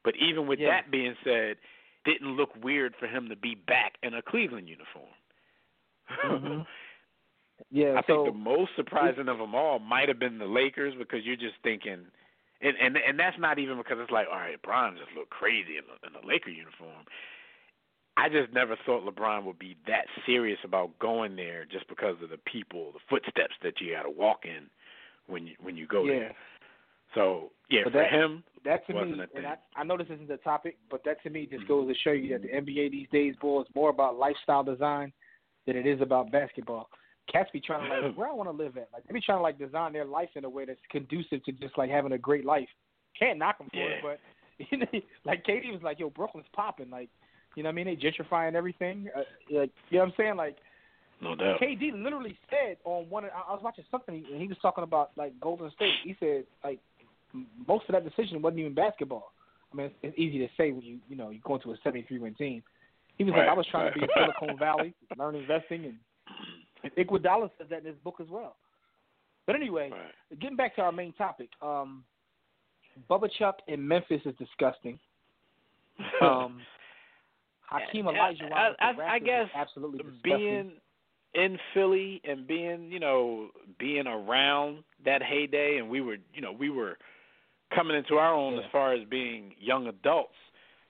But even with Yeah. that being said, didn't look weird for him to be back in a Cleveland uniform. Mhm. Yeah, I so think the most surprising of them all might have been the Lakers because you're just thinking, and and and that's not even because it's like, all right, LeBron just looked crazy in the, in the Laker uniform. I just never thought LeBron would be that serious about going there just because of the people, the footsteps that you got to walk in when you when you go yeah, there. So yeah, But for that- him, that to me, a thing. and I, I know this isn't the topic, but that to me just Mhm. goes to show you that the NBA these days, boy, is more about lifestyle design than it is about basketball. Cats be trying to like where I want to live at. Like they be trying to like design their life in a way that's conducive to just like having a great life. Can't knock them for Yeah. it, but you know, like KD was like, "Yo, Brooklyn's popping." Like, you know what I mean? They gentrifying everything. Uh, like, you know what I'm saying? Like, No doubt. KD literally said on one. Of, I was watching something and he was talking about like Golden State. He said like most of that decision wasn't even basketball. I mean, it's, it's easy to say when you you know you go into a 73 win team. He was Right, like, I was trying to be in Silicon Valley, learn investing, and Iguodala says that in his book as well. But anyway, Right. getting back to our main topic, um, Bubba Chuck in Memphis is disgusting. Um, Hakeem I- Olajuwon I- I- I is guess absolutely disgusting. being in Philly and being, you know, being around that heyday, and we were, you know, we were coming into our own Yeah. as far as being young adults.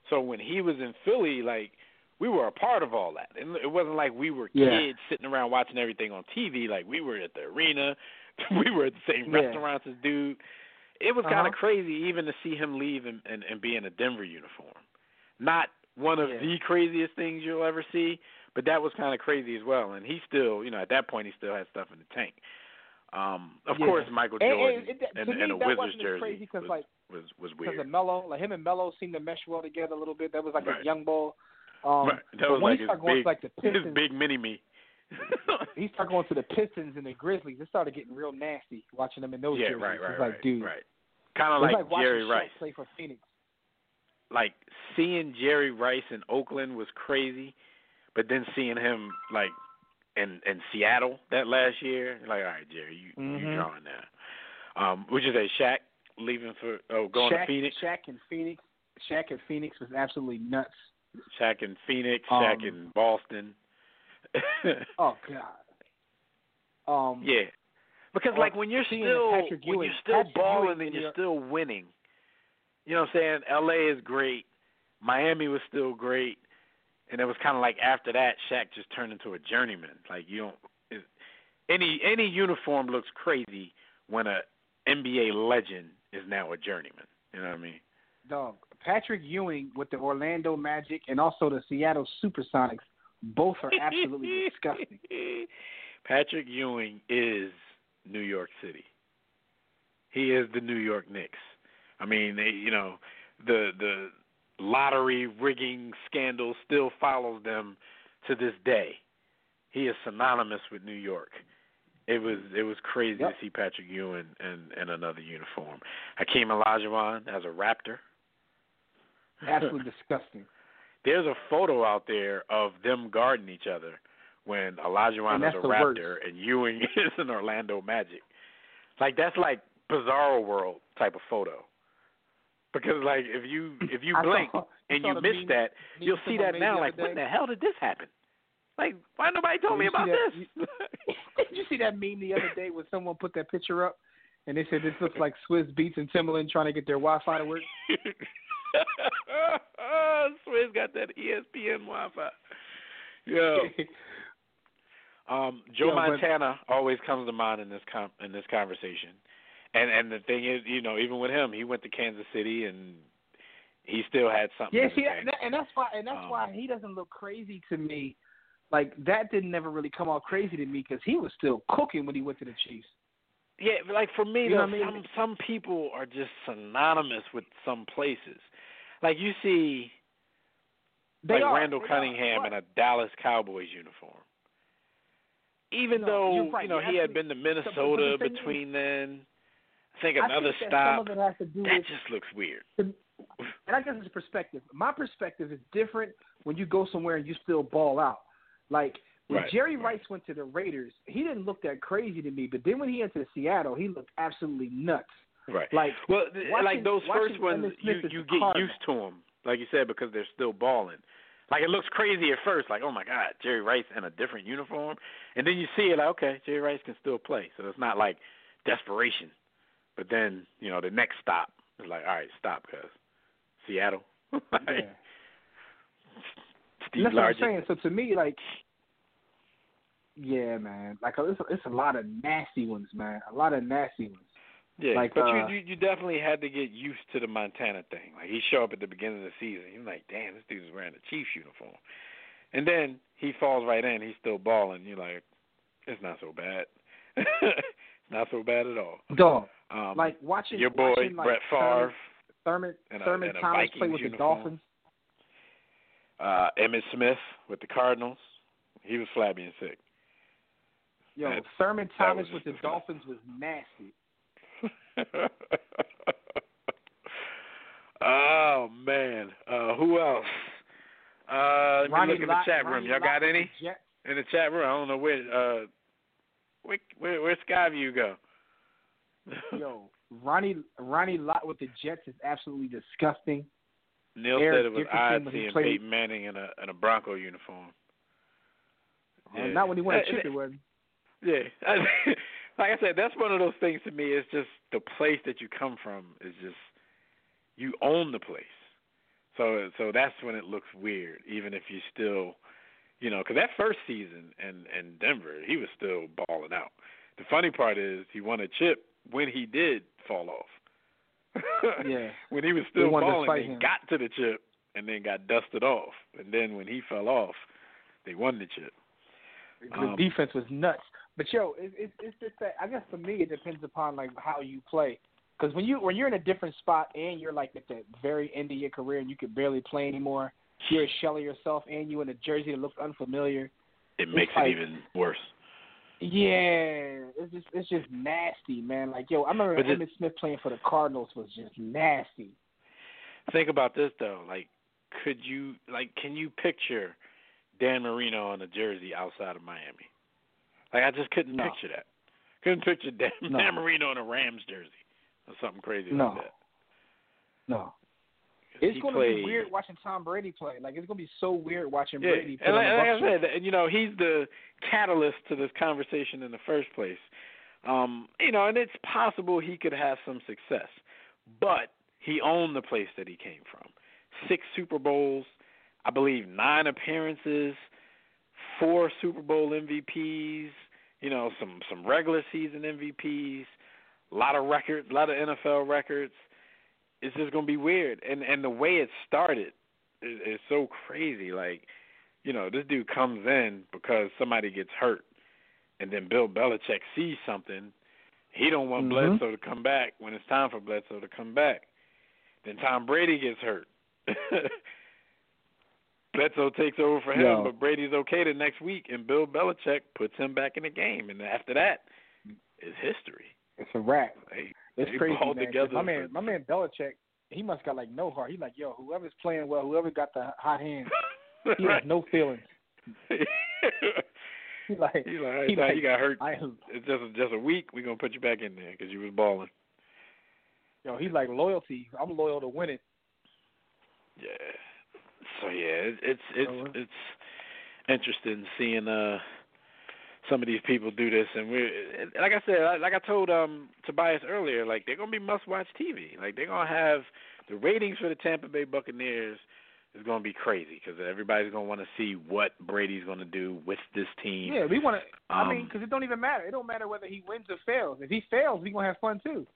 So when he was in Philly, like we were a part of all that, and it wasn't like we were Yeah. kids sitting around watching everything on TV. Like we were at the arena, we were at the same Yeah. restaurants as dude. It was kind Uh-huh. of crazy even to see him leave and, and, and be in a Denver uniform. Not one of Yeah. the craziest things you'll ever see, but that was kind of crazy as well. And he still, you know, at that point, he still had stuff in the tank. Um, of Yeah. course, Michael Jordan and, and, to and me, a Wizards jersey crazy because was, like was was because weird. of Melo, like him and Melo seemed to mesh well together a little bit. That was like Right. a young ball. Um, right. That was when like he his started going big, to like the his Pistons, big mini me. he started going to the Pistons and the Grizzlies. It started getting real nasty watching them in those yeah, right, It's right, like, right, dude, right. Kind of like, like Jerry Rice. play for Phoenix. Like seeing Jerry Rice in Oakland was crazy, but then seeing him like in in Seattle that last year, like, all right, Jerry, you you Mhm. drawing now. Um, which is a Shaq leaving for oh going Shaq, to Phoenix. Shaq and Phoenix. Shaq and Phoenix was absolutely nuts. Shaq in Phoenix, Um, Shaq in Boston. Oh God. Um, yeah, because like when you're still Patrick when Ewing- you're still Patrick balling Ewing and you're your- still winning. You know what I'm saying? L.A. is great. Miami was still great, and it was kind of like after that, Shaq just turned into a journeyman. Like you don't it, any any uniform looks crazy when a NBA legend is now a journeyman. You know what I mean? dog. Patrick Ewing with the Orlando Magic and also the Seattle SuperSonics. Both are absolutely disgusting. Patrick Ewing is New York City. He is the New York Knicks. I mean, they, you know, the the lottery rigging scandal still follows them to this day. He is synonymous with New York. It was it was crazy Yep. to see Patrick Ewing in, in another uniform. Hakeem Olajuwon as a Raptor. Absolutely disgusting. There's a photo out there of them guarding each other when Olajuwon is a Raptor worst. and Ewing is an Orlando Magic. Like that's like Bizarro World type of photo. Because like if you if you blink saw- and you miss meme- that, meme you'll see that now. Like when the hell did this happen? Like why nobody told Did me about see this? Did you see that meme the other day when someone put that picture up and they said this looks like Swizz Beatz and Timberland trying to get their Wi-Fi to work? Swizz got that ESPN Wi-Fi. Yeah. Um, Joe Yeah, but- Montana always comes to mind in this com- in this conversation, and and the thing is, you know, even with him, he went to Kansas City and he still had something. Yeah, see, tank. and that's why, and that's Um, why he doesn't look crazy to me. Like that didn't never really come out crazy to me because he was still cooking when he went to the Chiefs. Yeah, like for me, You know though, I mean? some some people are just synonymous with some places. Like you see, They like are, Randall they are, Cunningham in a Dallas Cowboys uniform. Even No, though right, you know he had been to but- but the Minnesota is- between then, I think I another think stop. Some of it has to do That with just looks weird. and I guess it's perspective. My perspective is different when you go somewhere and you still ball out. Like when Right, Jerry right. Rice went to the Raiders, he didn't look that crazy to me. But then when he went to Seattle, he looked absolutely nuts. Right. Like Well, watching- like those first ones, you you get Cardinal. used to them, like you said, because they're still balling. Like it looks crazy at first, like oh my god, Jerry Rice in a different uniform, and then you see it like okay, Jerry Rice can still play, so it's not like desperation. But then you know the next stop is like all right, stop, cause Seattle, like, Yeah. Steve that's what I'm saying. So to me, like, yeah, man, like it's a, it's a lot of nasty ones, man. A lot of nasty ones. Yeah, Like, but uh, you, you you definitely had to get used to the Montana thing. Like he show up at the beginning of the season, you're like, damn, this dude's wearing a Chiefs uniform, and then he falls right in. He's still balling. You're like, it's not so bad. it's not so bad at all. Dog, Um, like watching your boy watching, like, Brett Favre Thurman And a- Thurman Thomas played with uniform. the Dolphins. Uh, Emmitt Smith with the Cardinals. He was flabby and sick. Yo, That- Thurman Thomas with the. Dolphins was nasty. oh man, uh, who else? Uh, let me Ronnie look in Lott- the chat room. Ronnie Y'all got the any in the chat room? I don't know where. Uh, where where, where Skyview go? Yo, Ronnie Ronnie Lott with the Jets is absolutely disgusting. Neil Eric said it was odd seeing played- Peyton Manning in a in a Bronco uniform. Uh, Yeah. not when he won a Uh, it was. Yeah, like I said, that's one of those things to me. It's just the place that you come from is just you own the place. So so that's when it looks weird, even if you still, you know, because that first season in in Denver, he was still balling out. The funny part is he won a chip when he did fall off. Yeah. when he was still balling, they him. got to the chip and then got dusted off, and then when he fell off, they won the chip. The Um, defense was nuts. But yo, it, it, it's just that I guess for me it depends upon like how you play. Because when you when you're in a different spot and you're like at the very end of your career and you can barely play anymore, you're a shell of yourself and you in a jersey that looks unfamiliar. It makes like- it even worse. Yeah, it's just it's just nasty, man. Like yo, I remember But it- Emmitt Smith playing for the Cardinals was just nasty. Think about this though, like could you like can you picture Dan Marino on a jersey outside of Miami? Like I just couldn't No. picture that. Couldn't picture Dan, No. Dan Marino in a Rams jersey or something crazy No. like that. No, it's going to be weird watching Tom Brady play. Like it's going to be so weird watching Yeah, Brady. put and like, like I said, you know, he's the catalyst to this conversation in the first place. Um, you know, and it's possible he could have some success, but he owned the place that he came from. Six Super Bowls, I believe, nine appearances, four Super Bowl MVPs. You know, some some regular season MVPs, a lot of records, a lot of NFL records. It's just gonna be weird, and and the way it started is, is so crazy. Like, you know, this dude comes in because somebody gets hurt, and then Bill Belichick sees something. He don't want Mhm. Bledsoe to come back when it's time for Bledsoe to come back. Then Tom Brady gets hurt. Bledsoe takes over for him, Yo. but Brady's okay the next week, and Bill Belichick puts him back in the game, and after that, it's history. It's a wrap. They, It's they crazy, man. My man, my man Belichick, he must got like no heart. He's like, yo, whoever's playing well, whoever got the hot hand, he has no feelings. He's He like, like, all right, he like, you got hurt. I, It's just just a week. We're gonna put you back in there because you was balling. yo, he's like loyalty. I'm loyal to winning. Yeah. So yeah, it, it's it's So, uh, it's interesting seeing uh some of these people do this, and we like I said, like- like I told um Tobias earlier, like they're gonna be must-watch TV. Like they're gonna have the ratings for the Tampa Bay Buccaneers is gonna be crazy because everybody's gonna want to see what Brady's gonna do with this team. Yeah, we want to. I mean, Um, because it don't even matter. It don't matter whether he wins or fails. If he fails, we gonna have fun too.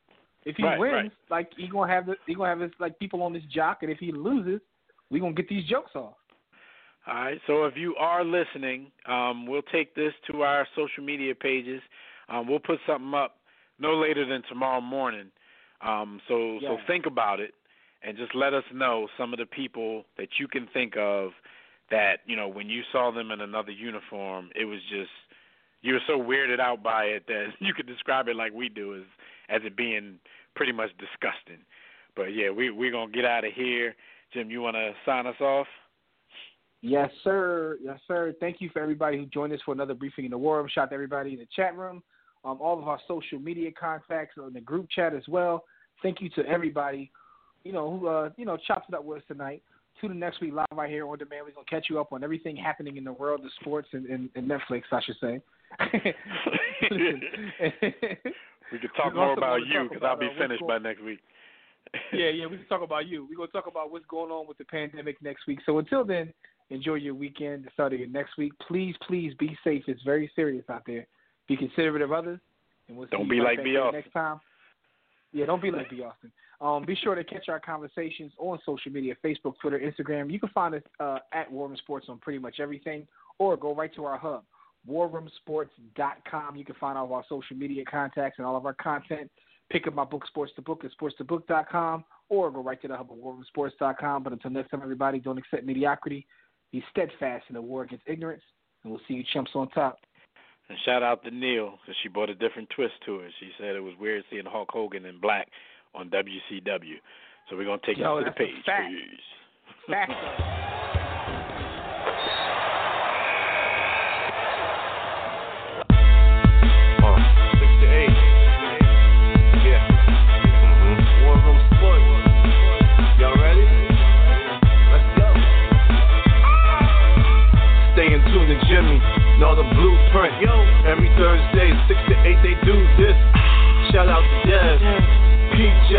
If he Right, wins, right. like he gonna have the, he gonna have his like people on his jock, and if he loses, we gonna get these jokes off. All right. So if you are listening, um, we'll take this to our social media pages. Um, we'll put something up no later than tomorrow morning. Um, so so think about it and just let us know some of the people that you can think of that you know when you saw them in another uniform, it was just you were so weirded out by it that you could describe it like we do as as it being pretty much disgusting. But yeah, we we're gonna get out of here. Jim, you want to sign us off? Yes, sir. Yes, sir. Thank you for everybody who joined us for another briefing in the war room. Shout out to everybody in the chat room, um, all of our social media contacts on the group chat as well. Thank you to everybody, you know, who uh, you know chopped it up with us tonight. Tune in next week live right here on demand. We're gonna catch you up on everything happening in the world of sports and, and, and Netflix, I should say. We could talk more about you because I'll be uh, finished by next week. Yeah, yeah, we can talk about you. We're gonna talk about what's going on with the pandemic next week. So until then, enjoy your weekend. The start of your next week. Please, please be safe. It's very serious out there. Be considerate of others, and we'll Don't be like B. Austin. next time. Yeah, don't be like B. Austin. Um, be sure to catch our conversations on social media: Facebook, Twitter, Instagram. You can find us uh, at War Room Sports on pretty much everything, or go right to our hub, warroomsports.com. You can find all of our social media contacts and all of our content. Pick up my book, Sports to Book, at sportstobook.com, or go right to the hub of warroomsports.com. But until next time, everybody, don't accept mediocrity. Be steadfast in the war against ignorance, and we'll see you chumps on top. And shout out to Neil because she brought a different twist to it. She said it was weird seeing Hulk Hogan in black on WCW. So we're gonna take Yo, you to the page. fact. please. Fact. Jimmy. Know the blueprint. Yo. Every Thursday, six to eight, they do this. Shout out to Dev. PJ.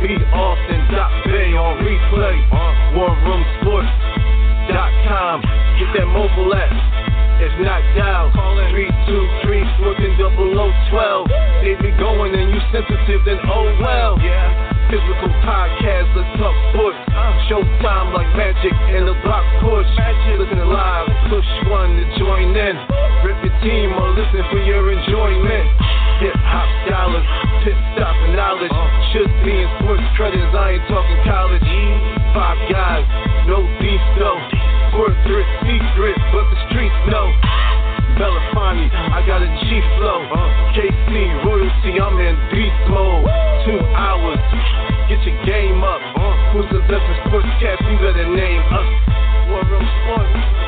B. Austin. Dot Bay on replay. Uh-huh. WarRoomSports.com. Get that mobile app. If not dial, three two three fourteen double O twelve. They be going and you sensitive, then oh well. Yeah. Physical podcast, let's talk sports. Showtime like magic in the block push. Listen live, push one to join in. Rip your team or listen for your enjoyment. Hip hop scholars, pit stop and knowledge. Should be in sports credits, I ain't talking college. Five guys, no beef though. Corporate secret, but the streets know. Belafonte, I got a G flow. KC royalty, I'm in beast mode. Two hours, get your game up. Who's the best in sportscast? You better name us. War Room Sports.